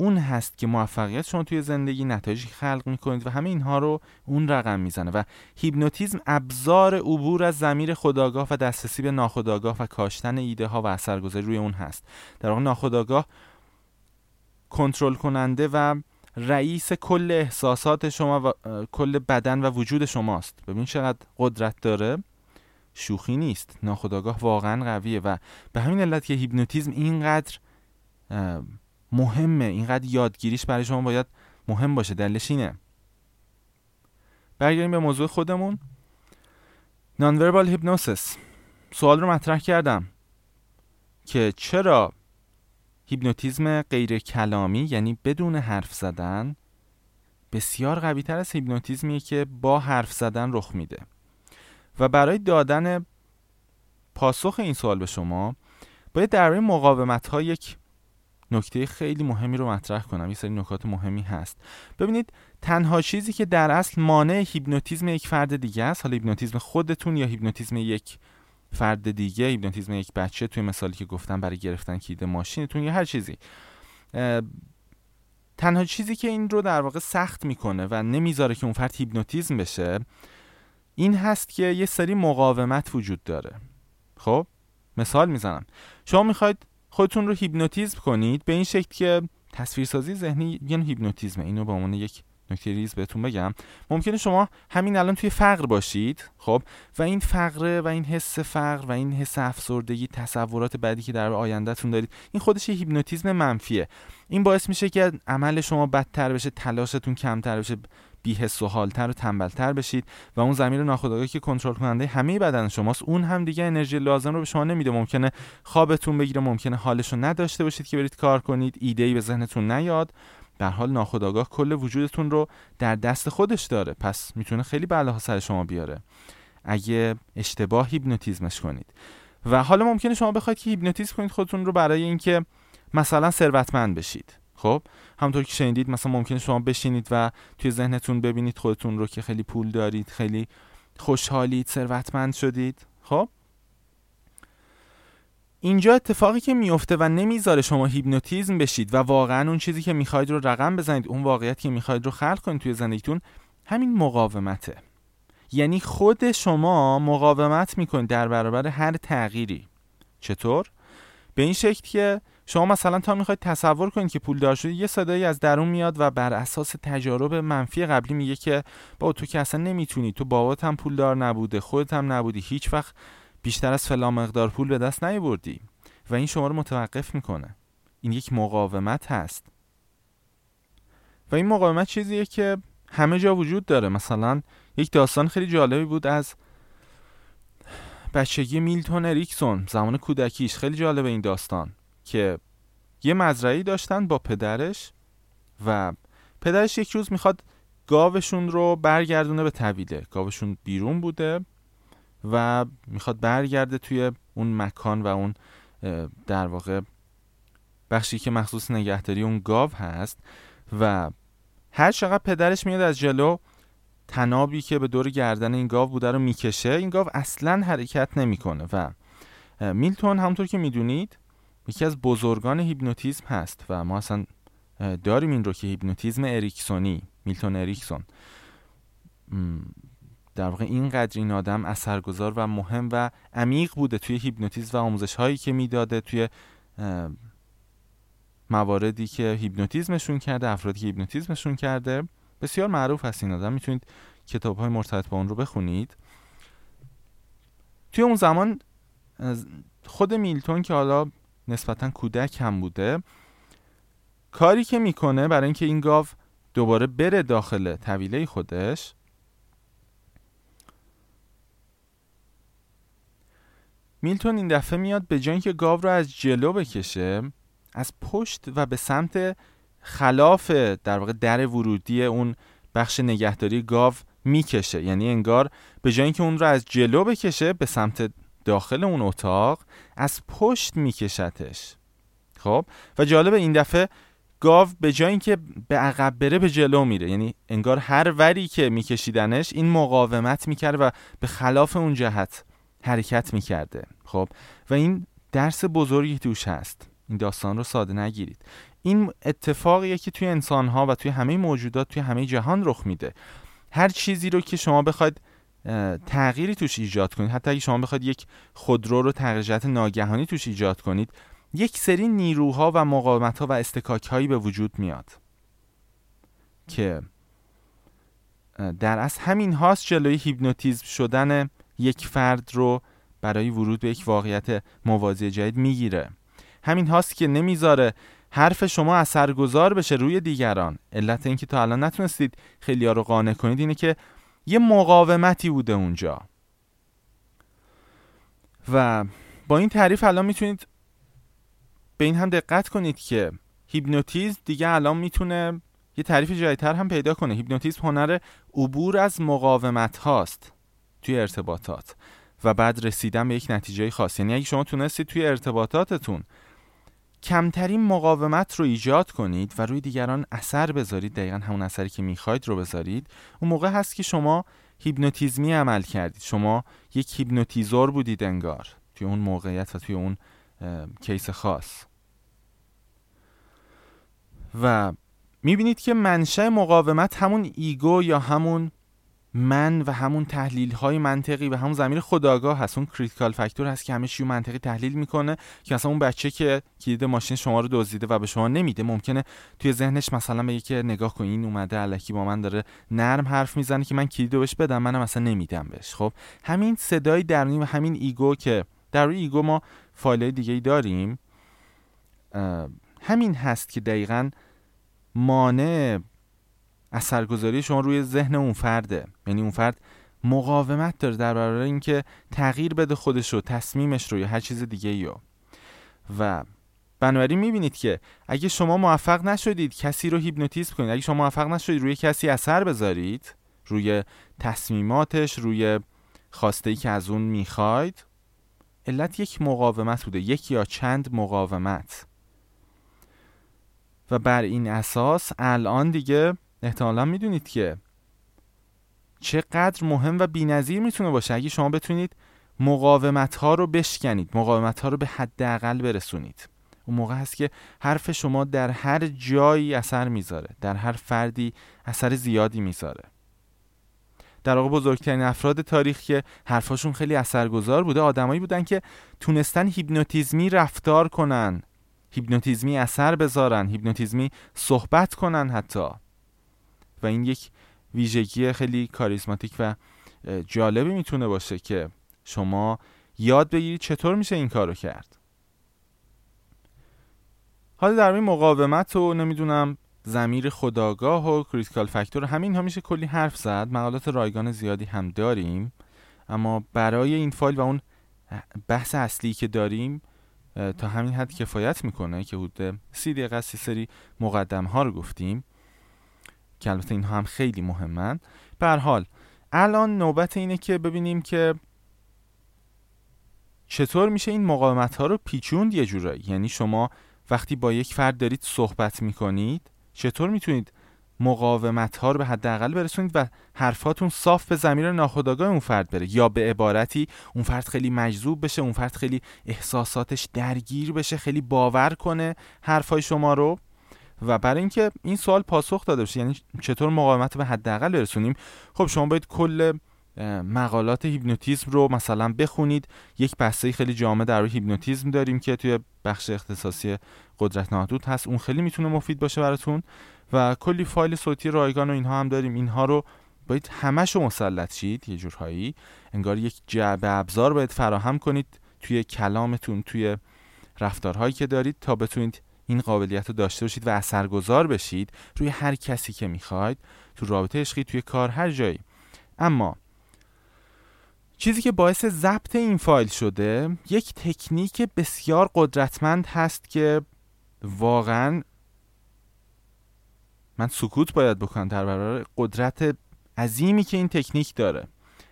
[SPEAKER 2] اون هست که موفقیت شما توی زندگی نتایجی خلق می‌کنید و همه اینها رو اون رقم می‌زنه و هیپنوتیزم ابزار عبور از زمیر خداگاه و دسترسی به ناخداگاه و کاشتن ایده ها و اثرگذاری روی اون هست. در واقع ناخداگاه کنترل کننده و رئیس کل احساسات شما و کل بدن و وجود شماست. ببین چقدر قدرت داره. شوخی نیست. ناخودآگاه واقعا قویه و به همین علت که هیپنوتیزم اینقدر مهمه. اینقدر یادگیریش برای شما باید مهم باشه. دلیلش اینه. برگردیم به موضوع خودمون. nonverbal hypnosis سوال رو مطرح کردم که چرا هیپنوتیزم غیر کلامی یعنی بدون حرف زدن بسیار قوی تر از هیپنوتیزمیه که با حرف زدن رخ میده. و برای دادن پاسخ این سوال به شما باید درباره مقاومت ها یک نکته خیلی مهمی رو مطرح کنم. یه سری نکات مهمی هست. ببینید تنها چیزی که در اصل مانع هیپنوتیزم یک فرد دیگه است حالا هیپنوتیزم خودتون یا هیپنوتیزم یک فرد دیگه هیپنوتیزم یک بچه توی مثالی که گفتم برای گرفتن کلید ماشینتون یا هر چیزی. تنها چیزی که این رو در واقع سخت می‌کنه و نمی‌ذاره که اون فرد هیپنوتیزم بشه این هست که یه سری مقاومت وجود داره. خب مثال می‌زنم. شما می‌خواید خودتون رو هیپنوتیزم کنید به این شکل که تصویرسازی ذهنی یعنی هیپنوتیزمه. اینو به عنوان یک نکته ریز بهتون بگم. ممکنه شما همین الان توی فقر باشید خب؟ و این فقر و این حس فقر و این حس افسردگی تصورات بدی که در آینده‌تون دارید این خودش یه هیپنوتیزم منفیه. این باعث میشه که عمل شما بدتر بشه تلاشتون کمتر بشه بی‌حس و حالتر و تنبلتر بشید و اون زمیر ناخودآگاه که کنترل کننده همه بدن شماست اون هم دیگه انرژی لازم رو به شما نمیده. ممکنه خوابتون بگیره ممکنه حالش رو نداشته باشید که برید کار کنید ایده ای به ذهنتون نیاد. در حال ناخودآگاه کل وجودتون رو در دست خودش داره. پس می‌تونه خیلی بلاها سر شما بیاره. اگه اشتباه هیپنوتیزمش کنید. و حالا ممکنه شما بخواید که هیپنوتیزم کنید خودتون رو برای اینکه مثلا ثروتمند بشید. خب؟ همونطور که شنیدید مثلا ممکنه شما بشینید و توی ذهنتون ببینید خودتون رو که خیلی پول دارید خیلی خوشحالید ثروتمند شدید. خب؟ اینجا اتفاقی که میفته و نمی‌ذاره شما هیپنوتیزم بشید و واقعا اون چیزی که می‌خواید رو رقم بزنید اون واقعیتی که می‌خواید رو خلق کنید توی زندگیتون همین مقاومته. یعنی خود شما مقاومت می‌کنید در برابر هر تغییری. چطور؟ به این شکل که شما مثلا تا می‌خواید تصور کنید که پولدار شدید یه صدایی از درون میاد و بر اساس تجارب منفی قبلی میگه که با تو که اصلا نمی‌تونی تو بابات هم پولدار نبوده خودت هم نبودی هیچ وقت بیشتر از فلان مقدار پول به دست نیاوردی و این شما رو متوقف می‌کنه. این یک مقاومت هست. و این مقاومت چیزیه که همه جا وجود داره. مثلا یک داستان خیلی جالبی بود از بچگی میلتون اریکسون زمان کودکیش. خیلی جالبه این داستان. که یه مزرعی داشتن با پدرش و پدرش یک روز می‌خواد گاوشون رو برگردونه به طویله. گاوشون بیرون بوده و می‌خواد برگرده توی اون مکان و اون در واقع بخشی که مخصوص نگهداری اون گاو هست و هر چقدر پدرش میاد از جلو طنابی که به دور گردن این گاو بوده رو می‌کشه این گاو اصلا حرکت نمی‌کنه و میلتون همونطور که می‌دونید یکی از بزرگان هیپنوتیزم هست و ما اصلا داریم این رو که هیپنوتیزم اریکسونی میلتون اریکسون. در واقع اینقدر این آدم اثرگذار و مهم و عمیق بوده توی هیپنوتیزم و آموزش هایی که می‌داده توی مواردی که هیپنوتیزمشون کرده افرادی که هیپنوتیزمشون کرده. بسیار معروف هست این آدم. می‌تونید کتاب های مرتبط با اون رو بخونید. توی اون زمان خود میلتون که حالا نسبتا کودک هم بوده. کاری که می‌کنه برای اینکه این گاو دوباره بره داخل طویله خودش میلتون این دفعه میاد به جای اینکه گاو رو از جلو بکشه از پشت و به سمت خلاف در واقع در ورودی اون بخش نگهداری گاو می‌کشه. یعنی انگار به جای اینکه اون رو از جلو بکشه به سمت داخل اون اتاق از پشت میکشتش. خب؟ و جالب این دفعه گاو به جای اینکه به عقب بره به جلو میره. یعنی انگار هر وری که میکشیدنش این مقاومت می‌کرده و به خلاف اون جهت حرکت می‌کرده. خب؟ و این درس بزرگی توش هست. این داستان رو ساده نگیرید. این اتفاقیه که توی انسانها و توی همه موجودات توی همه جهان رخ میده. هر چیزی رو که شما بخواید تغییری توش ایجاد کنید. حتی اگه شما بخواید یک خودرو رو تغییر ناگهانی توش ایجاد کنید یک سری نیروها و مقاومت ها و استکاک هایی به وجود میاد که در از همین هاست جلوی هیپنوتیزم شدن یک فرد رو برای ورود به یک واقعیت موازی جدید می‌گیره. همین هاست که نمی‌ذاره حرف شما اثرگذار بشه روی دیگران. علت اینکه تا الان نتونستید خیلی ها رو قانع کنید اینه که یه مقاومتی بوده اونجا. و با این تعریف الان می‌تونید به این هم دقت کنید که هیپنوتیزم دیگه الان می‌تونه یه تعریف جامع‌تر هم پیدا کنه. هیپنوتیزم هنر عبور از مقاومت هاست توی ارتباطات و بعد رسیدن به یک نتیجه خاص. یعنی اگه شما تونستید توی ارتباطاتتون کمترین مقاومت رو ایجاد کنید و روی دیگران اثر بذارید دقیقا همون اثری که می‌خواید رو بذارید. اون موقع هست که شما هیپنوتیزمی عمل کردید. شما یک هیپنوتیزور بودید انگار توی اون موقعیت و توی اون case خاص. و می‌بینید که منشأ مقاومت همون ego یا همون من و همون تحلیل های منطقی و همون ضمیر خودآگاه هست. اون critical factor هست که همه چی منطقی تحلیل می‌کنه که مثلا اون بچه که کلید ماشین شما رو دزدیده و به شما نمیده ممکنه توی ذهنش مثلا بگه که نگاه کن این اومده الکی با من داره نرم حرف می‌زنه که من کلید بهش بدم منم مثلا نمیدم بهش. خب همین صدای درونی و همین ego که در ego ما فایل دیگه ای داریم همین هست که دقیقا مانع اثرگذاری شما روی ذهن اون فرده. یعنی اون فرد مقاومت داره در برابر اینکه تغییر بده خودش رو تصمیمش رو یا هر چیز دیگه یا و بنابراین می‌بینید که اگه شما موفق نشدید کسی رو هیپنوتیزم کنید اگه شما موفق نشدید روی کسی اثر بذارید روی تصمیماتش روی خواسته ای که از اون می‌خواید علت یک مقاومت بوده یک یا چند مقاومت. و بر این اساس الان دیگه احتمالا می‌دونید که چقدر مهم و بینظیر می‌تونه باشه. اگه شما بتونید مقاومت ها رو بشکنید مقاومت ها رو به حداقل برسونید. اون موقع هست که حرف شما در هر جایی اثر می‌ذاره در هر فردی اثر زیادی می‌ذاره. در واقع بزرگترین افراد تاریخ که حرفاشون خیلی اثرگذار بوده آدمایی بودن که تونستن هیپنوتیزمی رفتار کنن هیپنوتیزمی اثر بذارن هیپنوتیزمی صحبت کنن حتی. و این یک ویژگی خیلی کاریزماتیک و جالبی می‌تونه باشه که شما یاد بگیرید چطور میشه این کارو کرد. حالا در این مقاومت و نمی‌دونم ضمیر خودآگاه و critical factor همین ها میشه کلی حرف زد. مقالات رایگان زیادی هم داریم. اما برای این فایل و اون بحث اصلی که داریم تا همین حد کفایت می‌کنه که حدود سی دقیقه سری مقدمه ها رو گفتیم. که البته اینها هم خیلی مهمن. به هر حال الان نوبت اینه که ببینیم که چطور میشه این مقاومت ها رو پیچوند یه جورایی. یعنی شما وقتی با یک فرد دارید صحبت می‌کنید چطور می‌تونید مقاومت ها رو به حداقل برسونید و حرفاتون صاف به زمیر ناخودآگاه اون فرد بره؟ یا به عبارتی اون فرد خیلی مجذوب بشه اون فرد خیلی احساساتش درگیر بشه خیلی باور کنه حرفای شما رو؟ و برای اینکه این سوال پاسخ داده بشه یعنی چطور مقاومت به حداقل برسونیم خب شما باید کل مقالات هیپنوتیزم رو مثلا بخونید. یک بحثه خیلی جامع در هیپنوتیزم داریم که توی بخش اختصاصی قدرت نادود هست. اون خیلی می‌تونه مفید باشه براتون. و کلی فایل صوتی رایگان و اینها هم داریم. اینها رو باید همش مسلط شید یه جورهایی. انگار یک جعبه ابزار باید فراهم کنید توی کلامتون توی رفتارهایی که دارید تا بتونید این قابلیت رو داشته باشید و اثرگذار بشید روی هر کسی که می‌خواید تو رابطه عشقی توی کار هر جایی. اما چیزی که باعث ضبط این فایل شده یک تکنیک بسیار قدرتمند هست که واقعا من سکوت باید بکنم در برابر قدرت عظیمی که این تکنیک داره.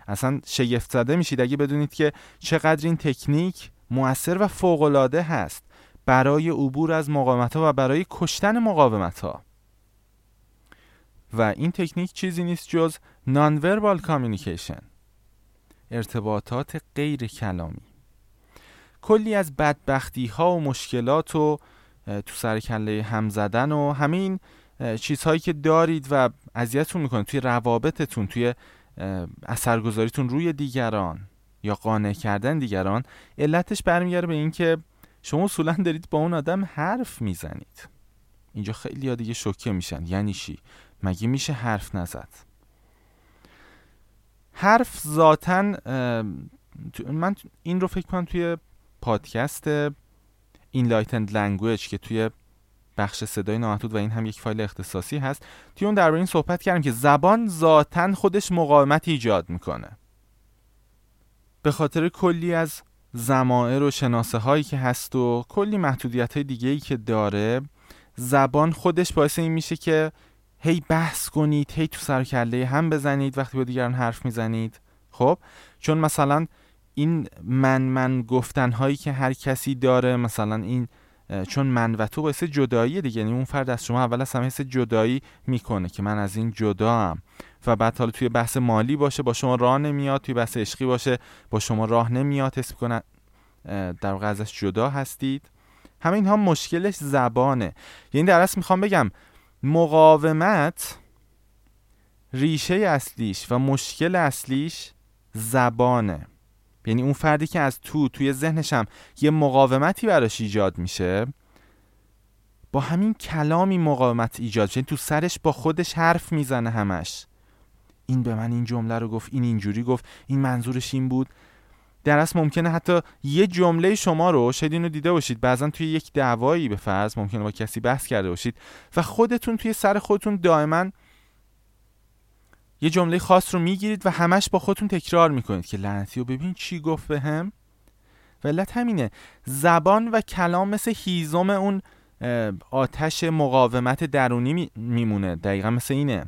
[SPEAKER 2] اصلا شگفت زده میشید اگه بدونید که چقدر این تکنیک مؤثر و فوقالعاده هست. برای عبور از مقاومت ها و برای کشتن مقاومت ها و این تکنیک چیزی نیست جز non-verbal communication ارتباطات غیر کلامی. کلی از بدبختی ها و مشکلات و تو سر کله هم زدن و همین چیزهایی که دارید و اذیتتون می‌کنه توی روابطتون توی اثرگذاریتون روی دیگران یا قانع کردن دیگران علتش برمیگرده به اینکه شما اصولا دارید با اون آدم حرف می‌زنید. اینجا خیلی ها دیگه شوکه میشن. یعنی چی؟ مگه میشه حرف نزد؟ حرف ذاتا من این رو فکر کنم توی پادکست Enlightened Language که توی بخش صدای نامحدود و این هم یک فایل اختصاصی هست توی اون درباره این صحبت کردم که زبان ذاتا خودش مقاومت ایجاد می‌کنه. به خاطر کلی از زمائر و شناسه هایی که هست و کلی محدودیت های دیگه ای که داره زبان خودش باعث این میشه که هی بحث کنید هی تو سر کله هم بزنید وقتی با دیگران حرف می‌زنید. خب؟ چون مثلا این من من گفتن هایی که هر کسی داره مثلا این چون من و تو باعث جدایی دیگه. یعنی اون فرد از شما اول از همه جدایی می‌کنه که من از این جدا هم و بعد حالا توی بحث مالی باشه با شما راه نمیاد. توی بحث عشقی باشه با شما راه نمیاد. حس کنن در واقع ازش جدا هستید. همه اینها مشکلش زبانه. یعنی در اصل می‌خوام بگم مقاومت ریشه اصلیش و مشکل اصلیش زبانه. یعنی اون فردی که از تو توی ذهنشم یه مقاومتی براش ایجاد میشه با همین کلامی مقاومت ایجاد میشه. تو سرش با خودش حرف می‌زنه همش. این به من این جمله رو گفت این اینجوری گفت این منظورش این بود. در اصل ممکنه حتی یه جمله شما رو شاید اینو دیده باشید. بعضا توی یک دعوایی به فرض ممکنه با کسی بحث کرده باشید و خودتون توی سر خودتون دائما یه جمله خاص رو می‌گیرید و همش با خودتون تکرار می‌کنید که لعنتی و ببین چی گفت به هم. ولت همینه زبان و کلام مثل هیزم اون آتش مقاومت درونی میمونه. دقیقا مثل اینه.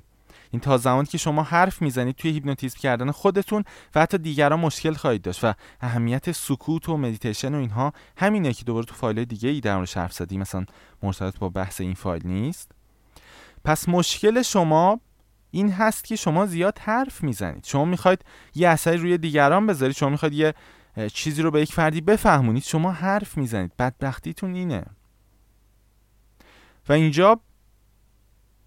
[SPEAKER 2] این تا زمانی که شما حرف می‌زنید توی هیپنوتیزم کردن خودتون و حتی دیگران مشکل خواهید داشت و اهمیت سکوت و مدیتیشن و اینها همینه که دوباره تو فایل دیگه ای در حرف زدیم مثلا مرتبط با بحث این فایل نیست. پس مشکل شما این هست که شما زیاد حرف می‌زنید. شما می‌خواید یه اثری روی دیگران بذارید شما می‌خواید یه چیزی رو به یک فردی بفهمونید شما حرف می‌زنید. بدبختیتون اینه. و اینجا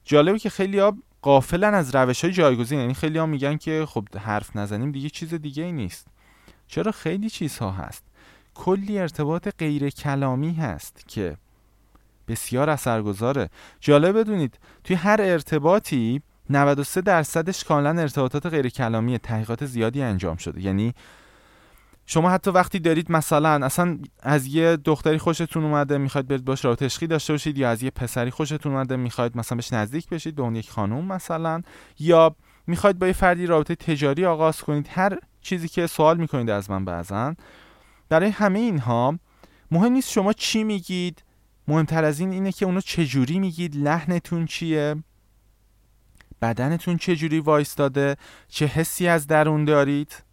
[SPEAKER 2] جالبه که خیلی ها غافلن از روش های جایگزین یعنی خیلی ها میگن که خب حرف نزنیم دیگه چیز دیگه ای نیست. چرا خیلی چیزها هست. کلی ارتباط غیر کلامی هست که بسیار اثرگذاره. جالب بدونید توی هر ارتباطی 93 درصدش کاملا ارتباطات غیر کلامی تحقیقات زیادی انجام شده. یعنی شما حتی وقتی دارید مثلا اصلا از یه دختری خوشتون اومده می‌خواید برید باش رابطه عشقی داشته باشید یا از یه پسری خوشتون اومده می‌خواید مثلا بهش نزدیک بشید به اون یک خانوم مثلا یا می‌خواید با یه فردی رابطه تجاری آغاز کنید. هر چیزی که سوال می‌کنید از من بعضا. برای همه اینها مهم نیست شما چی میگید. مهمتر از این اینه که اونو چجوری میگید. لحنتون چیه. بدنتون چجوری وایستاده؟ چه حسی از درون دارید؟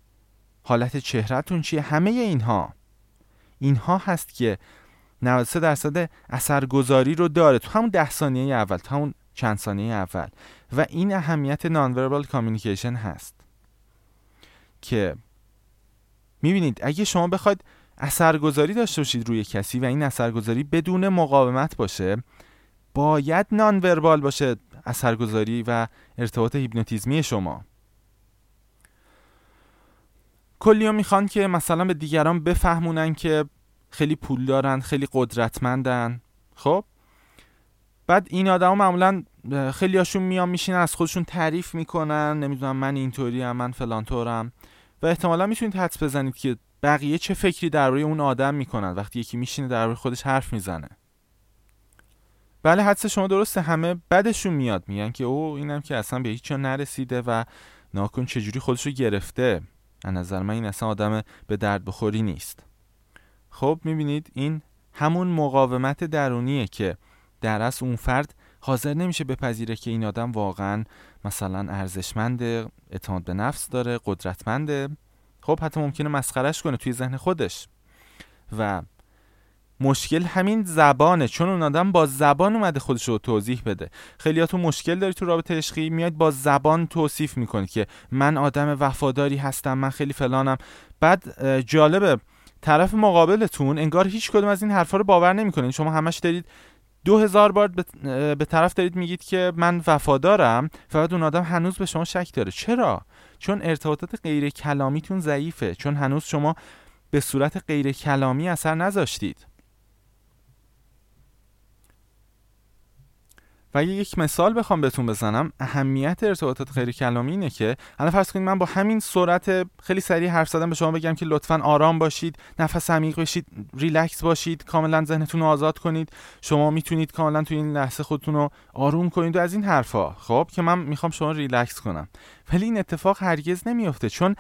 [SPEAKER 2] حالت چهرهتون چیه؟ همه اینها. اینها هست که 93 درصد اثرگذاری رو داره. تو همون ده ثانیه اول تو همون چند ثانیه اول. و این اهمیت نانوربال کامیونیکیشن هست. که می‌بینید اگه شما بخواید اثرگذاری داشته باشید روی کسی و این اثرگذاری بدون مقاومت باشه باید نان وربال باشه. اثرگذاری و ارتباط هیپنوتیزمی شما. کلی می‌خوان که مثلا به دیگران بفهمونن که خیلی پول دارن خیلی قدرتمندن. خب؟ بعد این آدما معمولا خیلی هاشون میان میشینن از خودشون تعریف می‌کنن نمی‌دونم من اینطوری هم من فلان طورم. و احتمالا می‌تونید حدس بزنید که بقیه چه فکری درباره اون آدم می‌کنن. وقتی یکی میشینه درباره خودش حرف می‌زنه. بله حدس شما درسته. همه بدشون میاد. میگن که او اینم که اصلا به هیچ نرسیده و ناکن چجوری خودش رو گرفته؟ از نظر من این اصلا آدم به درد بخوری نیست. خب می‌بینید این همون مقاومت درونیه که در اصل اون فرد حاضر نمیشه بپذیره که این آدم واقعا مثلا ارزشمند اعتماد به نفس داره قدرتمنده. خب حتی ممکنه مسخرش کنه توی ذهن خودش. و مشکل همین زبانه. چون اون آدم با زبان اومده خودش رو توضیح بده. خیلی تو مشکل داری تو رابطه عشقی میاد با زبان توصیف می‌کنی که من آدم وفاداری هستم من خیلی فلانم. بعد جالبه. طرف مقابلتون انگار هیچ کدوم از این حرفا رو باور نمی‌کنین شما همش دارید دو هزار بار به طرف دارید میگید که من وفادارم فقط اون آدم هنوز به شما شک داره. چرا؟ چون ارتباطات غیر کلامیتون ضعیفه. چون هنوز شما به صورت غیر کلامی اثر نذاشتید. و اگه یک مثال بخوام بهتون بزنم اهمیت ارتباطات غیر کلامی اینه که الان فرض کنید من با همین سرعت خیلی سریع حرف زدن به شما بگم که لطفا آرام باشید نفس عمیق بشید ریلکس باشید کاملا ذهنتون رو آزاد کنید شما می‌تونید کاملا توی این لحظه خودتون رو آروم کنید و از این حرفا. خب که من می‌خوام شما ریلکس کنم. ولی این اتفاق هرگز نمیافته چون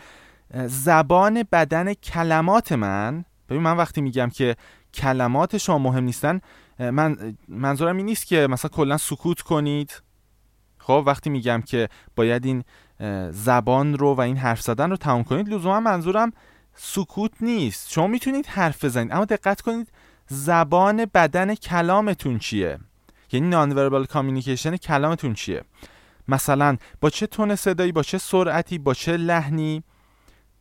[SPEAKER 2] زبان بدن کلمات من ببین من وقتی میگم که کلمات شما مهم نیستن من منظورم این نیست که مثلا کلا سکوت کنید. خب وقتی میگم که باید این زبان رو و این حرف زدن رو تمام کنید لزوما منظورم سکوت نیست. شما می‌تونید حرف بزنید اما دقت کنید زبان بدن کلامتون چیه. یعنی نان وربال کامیونیکیشن کلامتون چیه. مثلا با چه تون صدایی با چه سرعتی با چه لحنی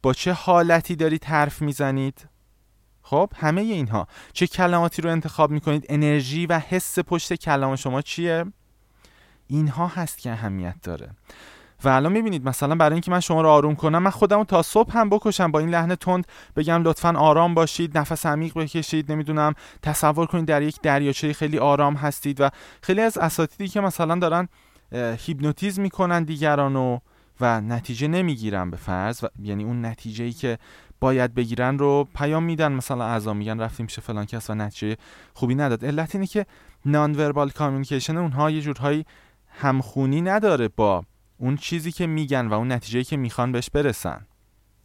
[SPEAKER 2] با چه حالتی دارید حرف می‌زنید؟ خب همه اینها. چه کلماتی رو انتخاب می‌کنید؟ انرژی و حس پشت کلام شما چیه؟ اینها هست که اهمیت داره. و الان می‌بینید مثلا برای اینکه من شما رو آروم کنم من خودم تا صبح هم بکشم با این لحن تند بگم لطفا آرام باشید نفس عمیق بکشید نمی‌دونم تصور کنید در یک دریاچه خیلی آرام هستید و خیلی از اساتیدی که مثلا دارن هیپنوتیزم می‌کنن دیگران و نتیجه نمی‌گیرن به فرض و یعنی اون نتیجه ای که باید بگیرن رو پیام میدن. مثلا اعضا میگن رفتیم پیش فلان کس و نتیجه خوبی نداد. علت اینه که nonverbal communication اونها یه جورهایی همخونی نداره با اون چیزی که میگن و اون نتیجه که می‌خوان بهش برسن.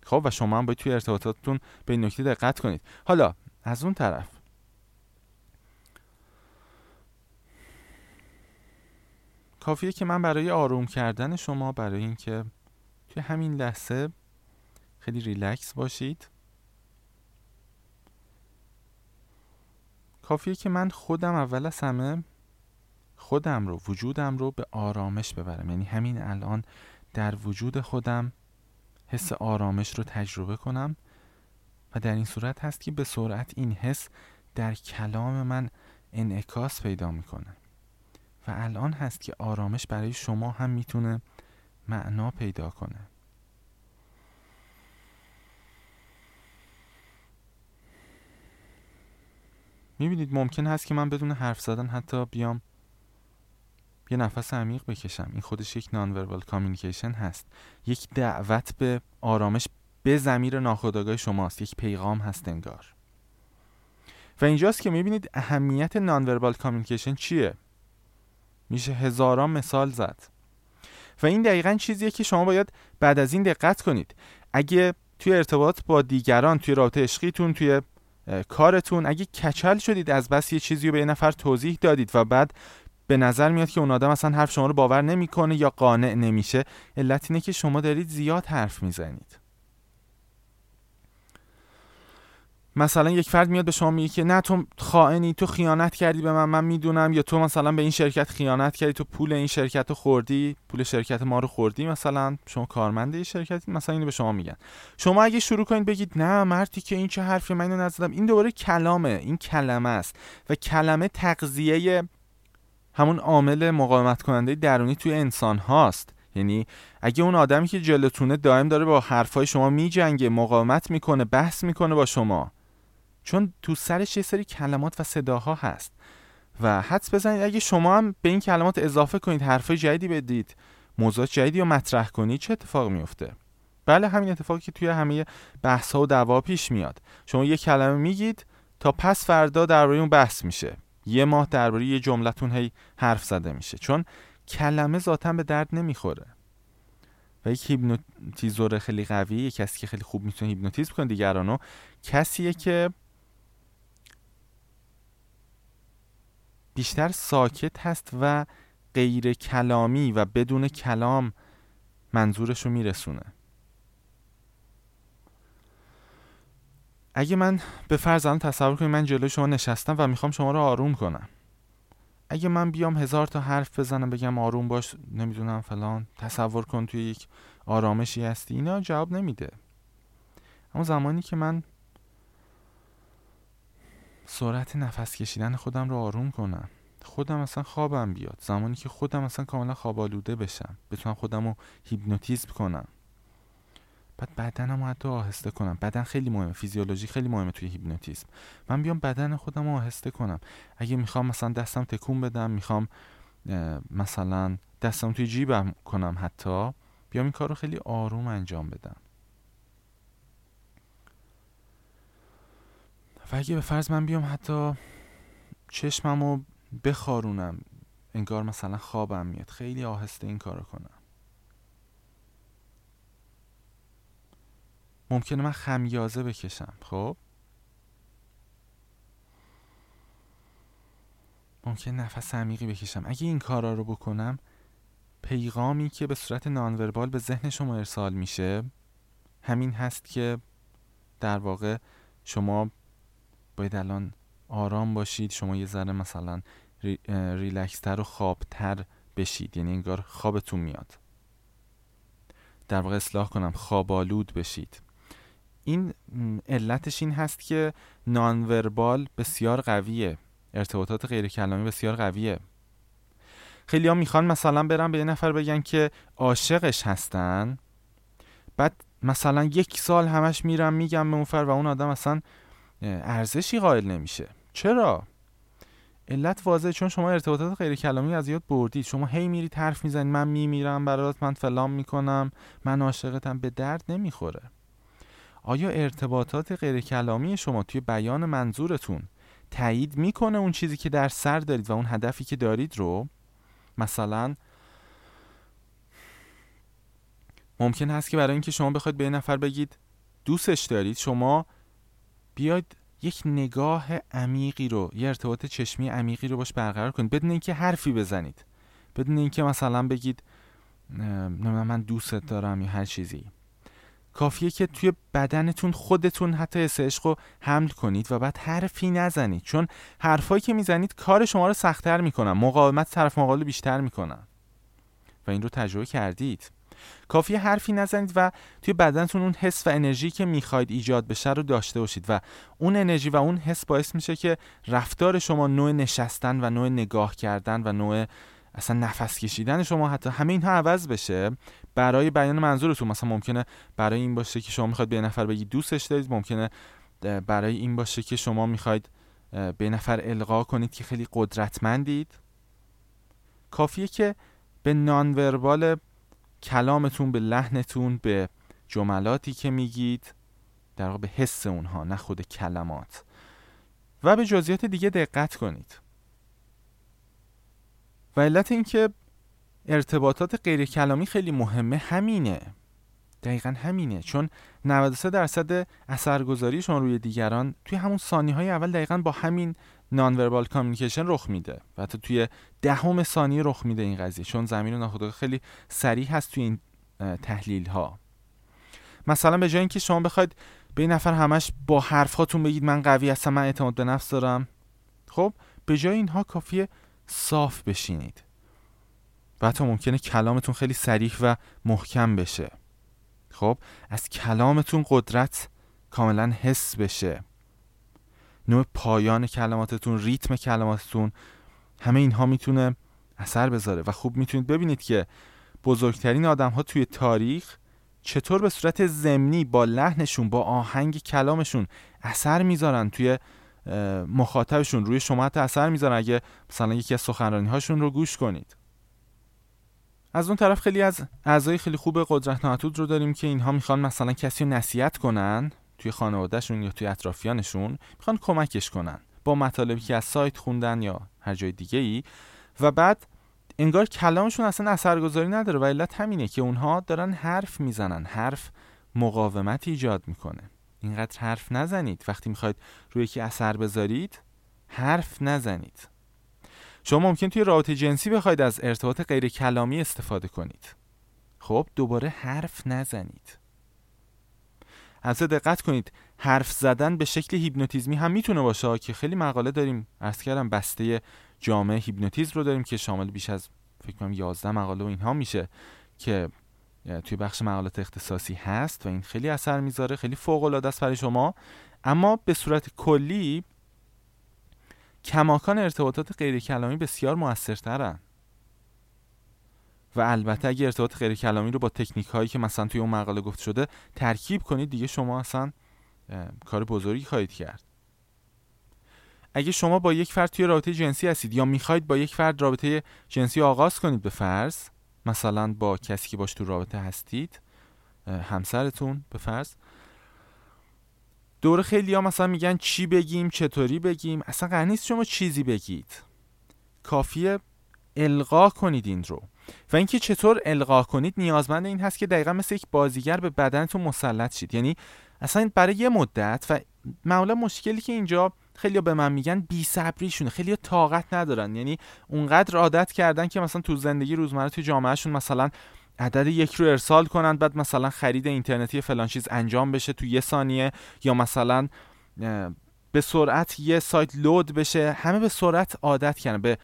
[SPEAKER 2] خب و شما هم باید توی ارتباطاتتون به این نکته دقت کنید. حالا از اون طرف. کافیه که من برای آروم کردن شما برای اینکه توی همین لحظه خیلی ریلکس باشید. کافیه که من خودم اول از همه خودم رو وجودم رو به آرامش ببرم. یعنی همین الان در وجود خودم حس آرامش رو تجربه کنم و در این صورت هست که به سرعت این حس در کلام من انعکاس پیدا می‌کنه. و الان هست که آرامش برای شما هم می‌تونه معنا پیدا کنه. می‌بینید ممکن هست که من بدون حرف زدن حتی بیام یه نفس عمیق بکشم. این خودش یک nonverbal communication هست. یک دعوت به آرامش به ضمیر ناخودآگاه شماست. یک پیغام هست انگار. و اینجاست که می‌بینید اهمیت nonverbal communication چیه؟ میشه هزاران مثال زد. و این دقیقا چیزیه که شما باید بعد از این دقت کنید. اگه توی ارتباط با دیگران توی رابطه عشقیتون توی کارتون. اگه کچل شدید از بس یه چیزی رو به یه نفر توضیح دادید و بعد به نظر میاد که اون آدم اصلا حرف شما رو باور نمی‌کنه یا قانع نمیشه علت اینه که شما دارید زیاد حرف می‌زنید. مثلا یک فرد میاد به شما میگه که نه تو خائنی تو خیانت کردی به من من می‌دونم. یا تو مثلا به این شرکت خیانت کردی تو پول این شرکت رو خوردی پول شرکت ما رو خوردی مثلا. شما کارمند این شرکتی مثلا اینو به شما میگن. شما اگه شروع کنید بگید نه مردی که این چه حرفی من اینو نزدم. این دوباره کلامه. این کلمه است. و کلمه تغذیه همون عامل مقاومت کننده درونی توی انسان هاست. یعنی اگه اون آدمی که جلوتونه دائم داره با حرفای شما میجنگه مقاومت می‌کنه بحث می‌کنه با شما. چون تو سرش یه سری کلمات و صداها هست. و حدس بزنید اگه شما هم به این کلمات اضافه کنید حرفای جدیدی بدید موضوع جدیدی رو مطرح کنید چه اتفاق میفته بله همین اتفاقی که توی همه بحث ها و دعوا پیش میاد. شما یه کلمه میگید تا پس فردا درباره اون بحث میشه. یه ماه درباره یه جملتون هی حرف زده میشه. چون کلمه ذاتا به درد نمی‌خوره. و یک هیپنوتیزور خیلی قوی یک کسی که خیلی خوب می‌تونه هیپنوتیزم کنه دیگرانو کسیه که بیشتر ساکت هست و غیر کلامی و بدون کلام منظورش رو میرسونه. اگه من به فرض تصور کنید من جلوی شما نشستم و می‌خوام شما رو آروم کنم. اگه من بیام هزار تا حرف بزنم بگم آروم باش نمی‌دونم فلان تصور کن توی یک آرامشی هستی اینا جواب نمیده. اما زمانی که من سرعت نفس کشیدن خودم رو آروم کنم. خودم اصلا خوابم بیاد. زمانی که خودم اصلا کاملا خواب آلوده بشم. بتونم خودم رو هیپنوتیزم کنم. بعد بدنم رو حتی آهسته کنم. بدن خیلی مهمه. فیزیولوژی خیلی مهمه توی هیپنوتیزم. من بیام بدن خودم رو آهسته کنم. اگه می‌خوام مثلا دستم تکون بدم می‌خوام مثلا دستم توی جیبم کنم حتی بیام این کار رو خیلی آروم انجام بدم. و اگه به فرض من بیام حتی چشمم رو بخارونم انگار مثلا خوابم میاد خیلی آهسته این کارو کنم. ممکنه من خمیازه بکشم خب؟ ممکن نفس عمیقی بکشم. اگه این کارا رو بکنم پیغامی که به صورت نانوربال به ذهن شما ارسال میشه همین هست که در واقع شما باید الان آرام باشید شما یه ذره مثلا ری، ریلکستر و خوابتر بشید یعنی انگار خوابتون میاد. در واقع اصلاح کنم خوابالود بشید. این علتش این هست که نانوربال بسیار قویه. ارتباطات غیر کلامی بسیار قویه. خیلی ها می‌خوان مثلا برن به یه نفر بگن که عاشقش هستن بعد مثلا یک سال همش میرم میگم به اون فر و اون آدم اصلا ارزشی قائل نمیشه. چرا؟ علت واضحه چون شما ارتباطات غیر کلامی از یاد بردید. شما هی میرید حرف می‌زنید من میمیرم برات من فلان می‌کنم من عاشقتم. به درد نمی‌خوره. آیا ارتباطات غیر کلامی شما توی بیان منظورتون تایید می‌کنه اون چیزی که در سر دارید و اون هدفی که دارید رو؟ مثلا ممکن هست که برای اینکه شما بخواید به نفر بگید دوستش دارید. شما بیاید یک نگاه عمیقی رو یه ارتباط چشمی عمیقی رو باش برقرار کنید. بدون اینکه حرفی بزنید. بدون اینکه مثلا بگید من دوستت دارم یا هر چیزی. کافیه که توی بدنتون خودتون حتی حس عشق رو حمل کنید و بعد حرفی نزنید. چون حرفایی که می‌زنید کار شما رو سختتر می‌کنن. مقاومت طرف مقابل بیشتر می‌کنن. و این رو تجربه کردید. کافی حرفی نزنید و توی بدنتون اون حس و انرژی که می‌خواید ایجاد بشه رو داشته باشید و اون انرژی و اون حس باعث میشه که رفتار شما نوع نشستن و نوع نگاه کردن و نوع اصلا نفس کشیدن شما حتی همه اینها عوض بشه برای بیان منظورتون. مثلا ممکنه برای این باشه که شما می‌خواید به نفر بگید دوستش دارید ممکنه برای این باشه که شما می‌خواید به نفر القا کنید که خیلی قدرتمندید. کافیه که به نانوربال کلامتون به لحنتون به جملاتی که میگید در واقع به حس اونها نه خود کلمات. و به جزئیات دیگه دقت کنید. و علت اینکه ارتباطات غیر کلامی خیلی مهمه همینه. دقیقا همینه. چون 93 درصد اثرگذاریشون روی دیگران توی همون ثانیه های اول دقیقا با همین نان وربال کامیکیشن رخ میده و حتی توی دهم ثانیه رخ میده این قضیه چون زمین ناخودآگاه خیلی سریع هست توی این تحلیل ها مثلا به جای اینکه شما بخواید به این نفر همش با حرفاتون بگید من قوی هستم من اعتماد به نفس دارم خب به جای اینها کافیه صاف بشینید و حتی ممکنه کلامتون خیلی سریح و محکم بشه. خب از کلامتون قدرت کاملا حس بشه. نوع پایان کلماتتون ریتم کلماتتون همه اینها می‌تونه اثر بذاره. و خوب می‌تونید ببینید که بزرگترین آدم ها توی تاریخ چطور به صورت زمینی با لحنشون با آهنگ کلامشون اثر می‌ذارن توی مخاطبشون. روی شما حتی اثر می‌ذارن اگه مثلا یکی از سخنرانی هاشون رو گوش کنید. از اون طرف خیلی از اعضای خیلی خوب قدرت ناتود رو داریم که اینها می‌خوان مثلا کسی رو نصیحت کنن. توی خانوادهشون یا توی اطرافیانشون می‌خوان کمکش کنن با مطالبی که از سایت خوندن یا هر جای دیگه ای و بعد انگار کلامشون اصلا اثرگذاری نداره و علت همینه که اونها دارن حرف می‌زنن حرف مقاومت ایجاد می‌کنه. اینقدر حرف نزنید. وقتی می‌خواید روی یکی اثر بذارید حرف نزنید. شما ممکن توی رابطه جنسی بخواید از ارتباط غیر کلامی استفاده کنید. خب دوباره حرف نزنید. از دقت کنید حرف زدن به شکل هیپنوتیزمی هم می‌تونه باشه که خیلی مقاله داریم. عرض کردم بسته جامعه هیپنوتیزم رو داریم که شامل بیش از فکر کنم 11 مقاله و اینها میشه که توی بخش مقالات اختصاصی هست و این خیلی اثر می‌ذاره خیلی فوق العاده است برای شما. اما به صورت کلی کماکان ارتباطات غیر کلامی بسیار موثرترن. و البته اگه ارتباط غیر کلامی رو با تکنیک هایی که مثلا توی اون مقاله گفته شده ترکیب کنید دیگه شما اصلا کار بزرگی خواهید کرد. اگه شما با یک فرد توی رابطه جنسی هستید یا می‌خواید با یک فرد رابطه جنسی آغاز کنید به فرض مثلا با کسی که باش تو رابطه هستید همسرتون به فرض دور خیلی ها مثلا میگن چی بگیم چطوری بگیم اصلا قرار نیست شما چیزی بگید. کافیه القا کنید این رو. و اینکه چطور القا کنید نیازمند این هست که دقیقا مثل یک بازیگر به بدنتون مسلط شید. یعنی اصلا برای یه مدت و معمولا مشکلی که اینجا خیلی به من میگن بی صبریشونه خیلی طاقت ندارن. یعنی اونقدر عادت کردن که مثلا تو زندگی روزمره تو جامعهشون مثلا عدد یک رو ارسال کنند بعد مثلا خرید اینترنتی فلان چیز انجام بشه تو یه ثانیه یا مثلا به سرعت یه سایت لود بشه. همه به سرعت عادت کردن. به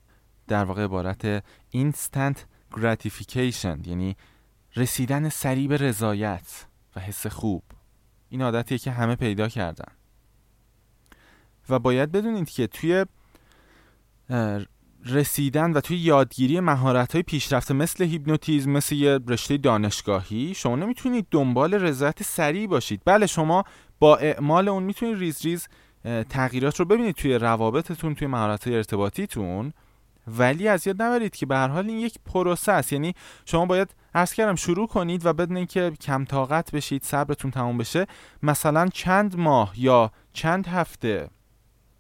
[SPEAKER 2] در واقع عبارت اینستنت gratification یعنی رسیدن سریع به رضایت و حس خوب. این عادتیه که همه پیدا کردن. و باید بدونید که توی رسیدن و توی یادگیری مهارت های پیشرفته مثل هیپنوتیزم مثل یه رشته دانشگاهی شما نمی‌تونید دنبال رضایت سریع باشید. بله شما با اعمال اون می‌تونید ریز ریز تغییرات رو ببینید توی روابطتون توی مهارت های ارتباطیتون. ولی از یاد نبرید که به هر حال این یک پروسه است. یعنی شما باید عرض کردم شروع کنید و بدون اینکه کم طاقت بشید صبرتون تموم بشه مثلا چند ماه یا چند هفته؟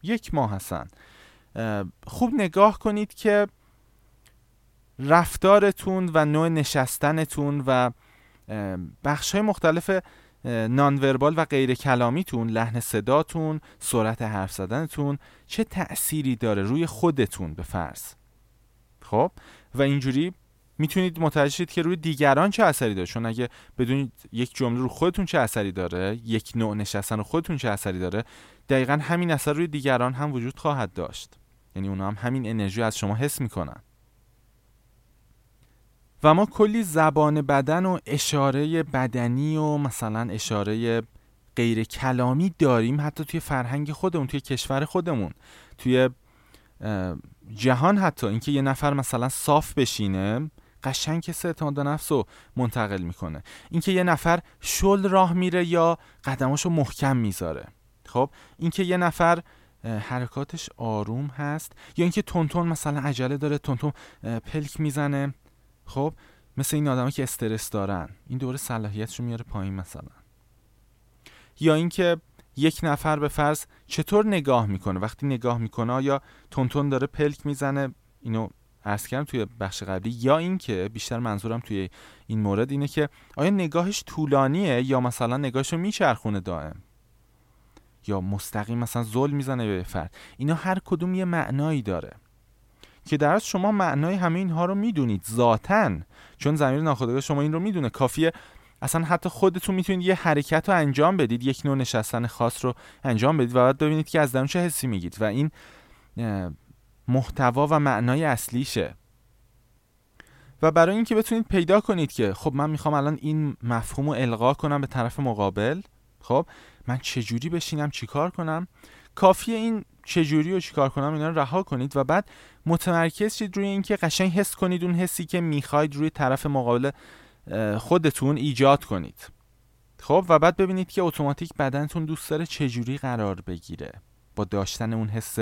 [SPEAKER 2] یک ماه هستن. خوب نگاه کنید که رفتارتون و نوع نشستنتون و بخش های مختلف نانوربال و غیر کلامیتون لحن صداتون سرعت حرف زدنتون چه تأثیری داره روی خودتون به فرض؟ خب و اینجوری می‌تونید متوجه شید که روی دیگران چه اثری داره؟ چون اگه بدونید یک جمله رو خودتون چه اثری داره یک نوع نشستن رو خودتون چه اثری داره دقیقا همین اثر روی دیگران هم وجود خواهد داشت. یعنی اونا هم همین انرژی از شما حس می‌کنن. و ما کلی زبان بدن و اشاره بدنی و مثلا اشاره غیر کلامی داریم حتی توی فرهنگ خودمون توی کشور خودمون. توی جهان حتی اینکه یه نفر مثلا صاف بشینه قشنگ کسی اعتماد نفس رو منتقل می‌کنه. اینکه یه نفر شل راه میره یا قدماشو محکم می‌ذاره. خب؟ اینکه یه نفر حرکاتش آروم هست یا اینکه تونتون مثلا عجله داره تونتون پلک می‌زنه. خب مثل این آدمایی که استرس دارن. این دوره صلاحیتش رو میاره پایین مثلا. یا اینکه یک نفر به فرض چطور نگاه می‌کنه؟ وقتی نگاه می‌کنه یا تونتون داره پلک می‌زنه؟ اینو عرض کردم توی بخش قبلی. یا اینکه بیشتر منظورم توی این مورد اینه که آیا نگاهش طولانیه یا مثلا نگاهش رو میچرخونه دائم؟ یا مستقیم مثلا زل می‌زنه به فرد. اینا هر کدوم یه معنایی داره. که در شما معنای همه اینها رو می‌دونید ذاتا. چون زمیر ناخودآگاه شما این رو می‌دونه. کافیه اصلا حتی خودتون می‌تونید یه حرکت رو انجام بدید یک نوع نشستن خاص رو انجام بدید و بعد ببینید که از درون چه حسی میگید و این محتوا و معنای اصلیشه. و برای اینکه بتونید پیدا کنید که خب من می‌خوام الان این مفهوم رو القا کنم به طرف مقابل خب من چجوری بشینم چیکار کنم؟ کافیه این چجوری و چیکار کنم اینا رو رها کنید و بعد متمرکز شید روی اینکه قشنگ حس کنید اون حسی که می‌خواید روی طرف مقابل خودتون ایجاد کنید. خب و بعد ببینید که اتوماتیک بدنتون دوست داره چجوری قرار بگیره. با داشتن اون حس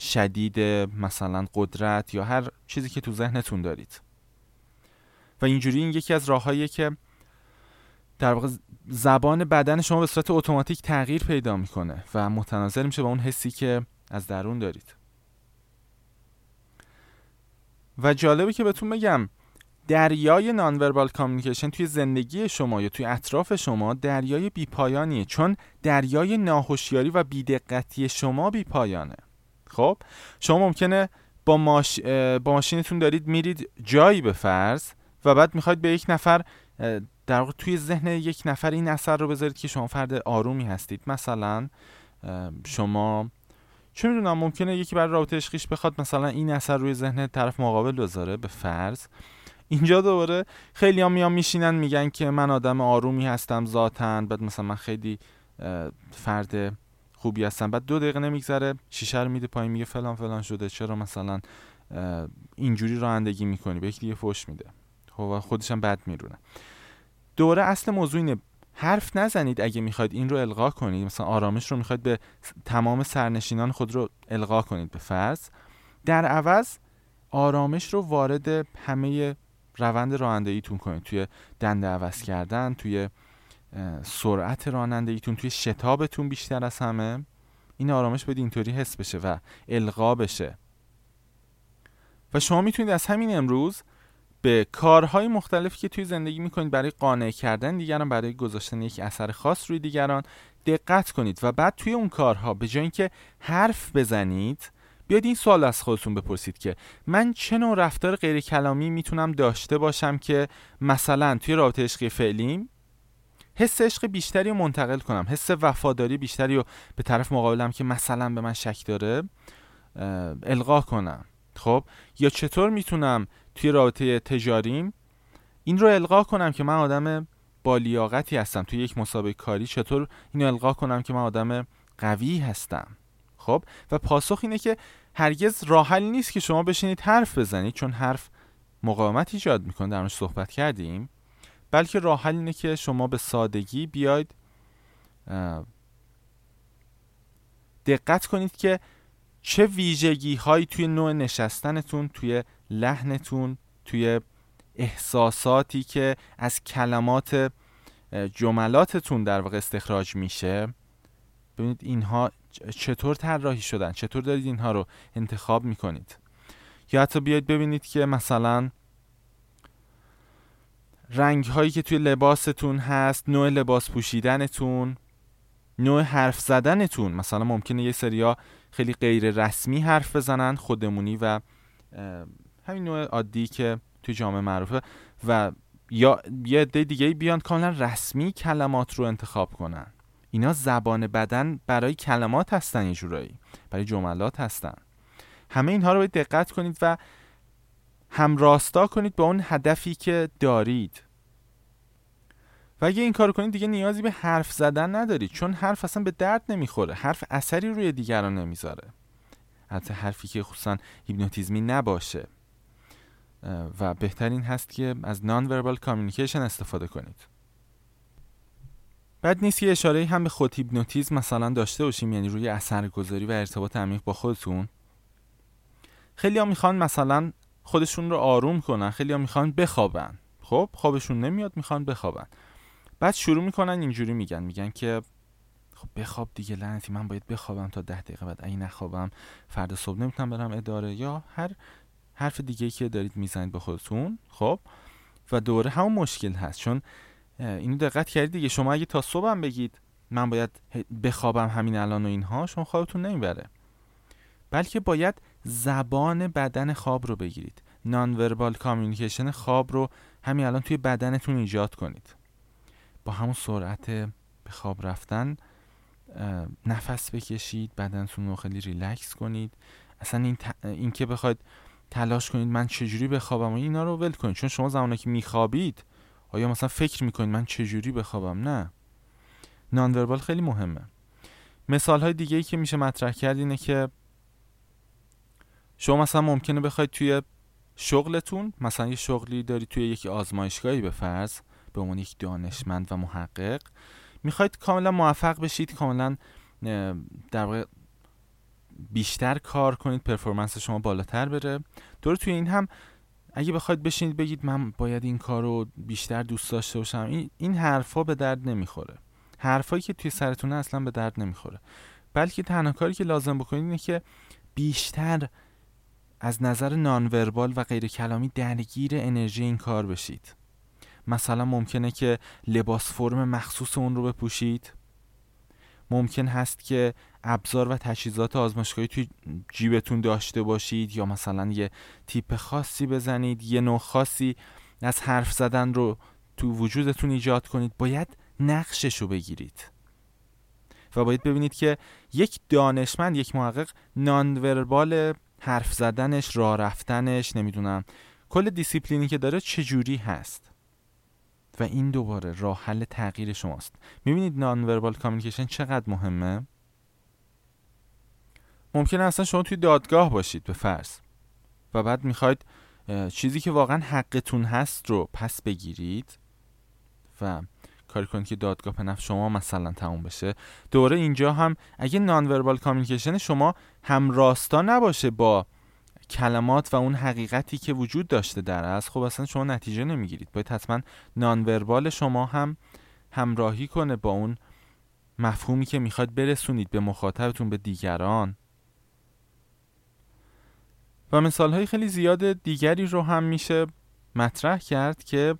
[SPEAKER 2] شدید مثلا قدرت یا هر چیزی که تو ذهنتون دارید. و اینجوری این یکی از راههاییه که در واقع زبان بدن شما به صورت اتوماتیک تغییر پیدا می‌کنه و متناظر میشه با اون حسی که از درون دارید. و جالبه که بهتون بگم دریای نانوربال کامیونیکیشن توی زندگی شما یا توی اطراف شما دریای بیپایانیه چون دریای ناهوشیاری و بیدقتی شما بیپایانه. خب شما ممکنه با, ماش... با ماشینتون دارید میرید جایی به فرض و بعد می‌خواید به یک نفر در واقع توی ذهن یک نفر این اثر رو بذارید که شما فرد آرومی هستید. مثلا شما چه می‌دونم ممکنه یکی برای رابطه عشقیش بخواد مثلا این اثر روی ذهن طرف مقابل بذاره به فرض. اینجا دوباره خیلی هم میان میشینن میگن که من آدم آرومی هستم ذاتن بعد مثلا من خیلی فرد خوبی هستم. بعد دو دقیقه نمیگذره شیشه رو میده پایین میگه فلان فلان شده چرا مثلا اینجوری رانندگی می‌کنی؟ به یکی دیگه فوش میده. خب خودش هم بد میرونه دوره اصل موضوع اینه. حرف نزنید اگه می‌خواید این رو القا کنید. مثلا آرامش رو می‌خواید به تمام سرنشینان خود رو القا کنید به فرض در عوض آرامش رو وارد همه روند رانندگیتون کنید. توی دنده عوض کردن توی سرعت رانندگیتون توی شتابتون بیشتر از همه. این آرامش باید اینطوری حس بشه و القا بشه. و شما می‌تونید از همین امروز به کارهای مختلفی که توی زندگی می‌کنید برای قانع کردن دیگران برای گذاشتن یک اثر خاص روی دیگران دقت کنید و بعد توی اون کارها به جای اینکه حرف بزنید بیاید این سوال از خودتون بپرسید که من چه نوع رفتار غیر کلامی می‌تونم داشته باشم که مثلا توی رابطه عشقی فعلیم؟ حس عشق بیشتری رو منتقل کنم. حس وفاداری بیشتری رو به طرف مقابلم که مثلا به من شک داره القا کنم. خب؟ یا چطور می‌تونم توی رابطه تجاریم. این رو القا کنم که من آدم با لیاقتی هستم. توی یک مسابقه کاری چطور اینو القا کنم که من آدم قوی هستم؟ خب؟ و پاسخ اینه که هرگز راه نیست که شما بشینید حرف بزنید چون حرف مقاومت ایجاد می‌کنه. در صحبت کردیم. بلکه راه اینه که شما به سادگی بیاید دقت کنید که چه ویژگی هایی توی نوع نشستنتون توی لحنتون توی احساساتی که از کلمات جملاتتون در واقع استخراج میشه. ببینید اینها چطور طراحی شدن؟ چطور دارید اینها رو انتخاب می‌کنید؟ یا حتی بیاید ببینید که مثلا رنگ هایی که توی لباستون هست نوع لباس پوشیدنتون نوع حرف زدنتون. مثلا ممکنه یه سریا خیلی غیر رسمی حرف بزنن خودمونی و همین نوع عادی که توی جامعه معروفه و یا یه عده دیگه بیان کاملا رسمی کلمات رو انتخاب کنن. اینا زبان بدن برای کلمات هستن یه جورایی. برای جملات هستن. همه اینها رو باید دقت کنید و همراستا کنید به اون هدفی که دارید. و اگه این کار کنید دیگه نیازی به حرف زدن ندارید چون حرف اصلا به درد نمی‌خوره. حرف اثری روی دیگران نمی‌ذاره. حتی حرفی که خصوصا هیپنوتیزمی نباشه. و بهترین هست که از نان وربال کامیونیکیشن استفاده کنید. بعد نیست یه اشاره هم به خود هیپنوتیزم مثلا داشته باشیم یعنی روی اثرگذاری و ارتباط عمیق با خودتون. خیلی ها می‌خوان مثلا خودشون رو آروم کنن خیلی ها می‌خوان بخوابن. خب خوابشون نمیاد می‌خوان بخوابن. بعد شروع می‌کنن اینجوری میگن میگن که خب بخواب دیگه لعنتی من باید بخوابم تا ده دقیقه بعد اگه نخوابم فردا صبح نمی‌تونم برم اداره یا هر حرف دیگه که دارید می‌زنید به خودتون خب؟ و دوباره همون مشکل هست. چون اینو دقت کردید دیگه. شما اگه تا صبحم بگید من باید بخوابم همین الان و اینها شما خوابتون نمی‌بره. بلکه باید زبان بدن خواب رو بگیرید. nonverbal communication خواب رو همین الان توی بدنتون ایجاد کنید. با همون سرعت به خواب رفتن نفس بکشید بدنتون رو خیلی ریلکس کنید. اصلا این, این که بخواید تلاش کنید من چجوری بخوابم؟ و اینا رو ول کنید. چون شما زمانی که میخوابید آیا مثلا فکر می‌کنید من چجوری بخوابم؟ نه. نان خیلی مهمه. مثال های دیگه ای که میشه مطرح کرد اینه که شما مثلا ممکنه بخواید توی شغلتون مثلا یه شغلی داری توی یک آزمایشگاهی به فرض به عنوان یک دانشمند و محقق می‌خواید کاملا موفق بشید کاملا در واقع بیشتر کار کنید پرفورمنس شما بالاتر بره. دور توی این هم اگه بخواید بشینید بگید من باید این کار رو بیشتر دوست داشته باشم. این, این حرفا به درد نمی‌خوره. حرفایی که توی سرتونه اصلا به درد نمی‌خوره. بلکه تنها کاری که لازم بکنید اینه که بیشتر از نظر نانوربال و غیر کلامی درگیر انرژی این کار بشید. مثلا ممکنه که لباس فرم مخصوص اون رو بپوشید. ممکن هست که ابزار و تجهیزات آزمایشگاهی توی جیبتون داشته باشید یا مثلا یه تیپ خاصی بزنید یه نوع خاصی از حرف زدن رو تو وجودتون ایجاد کنید باید نقشش رو بگیرید. و باید ببینید که یک دانشمند یک محقق نانوربال حرف زدنش راه رفتنش نمی‌دونم کل دیسیپلینی که داره چجوری هست؟ و این دوباره راه حل تغییر شماست. می‌بینید nonverbal communication چقدر مهمه؟ ممکنه اصلا شما توی دادگاه باشید به فرض. و بعد می‌خواید چیزی که واقعا حقتون هست رو پس بگیرید و کاری کنید که دادگاه به نفع شما مثلا تموم بشه. دوباره اینجا هم اگه nonverbal communication شما هم راستا نباشه با کلمات و اون حقیقتی که وجود داشته در از خب اصلا شما نتیجه نمی‌گیرید. باید حتما نانوربال شما هم همراهی کنه با اون مفهومی که می‌خواد برسونید به مخاطبتون به دیگران. و مثال های خیلی زیاد دیگری رو هم میشه مطرح کرد که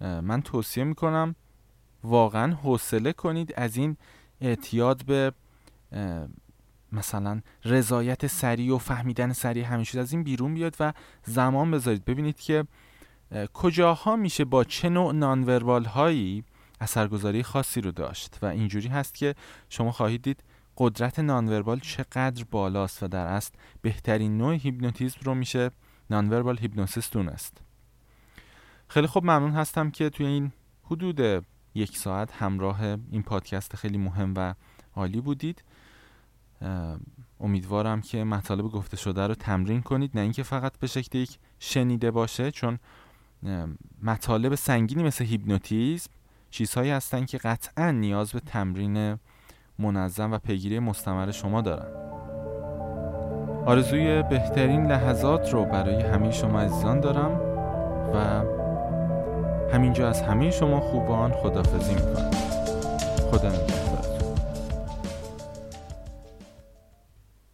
[SPEAKER 2] من توصیه می‌کنم واقعا حوصله کنید از این اعتیاد به مثلا رضایت سریع و فهمیدن سریع همیشه از این بیرون بیاد و زمان بذارید. ببینید که کجاها میشه با چه نوع نانوربال هایی اثرگذاری خاصی رو داشت. و اینجوری هست که شما خواهید دید قدرت نانوربال چقدر بالاست و در اصل بهترین نوع هیپنوتیزم رو میشه نانوربال هیپنوسیس دونست خیلی خوب ممنون هستم که توی این حدود یک ساعت همراه این پادکست خیلی مهم و عالی بودید. امیدوارم که مطالب گفته شده رو تمرین کنید. نه اینکه فقط به شکل یک شنیده باشه چون مطالب سنگینی مثل هیپنوتیزم چیزهایی هستن که قطعا نیاز به تمرین منظم و پیگیری مستمر شما دارن. آرزوی بهترین لحظات رو برای همه شما عزیزان دارم و همینجا از همه شما خوبان خدافزی می‌کنم. خدا نگهدار.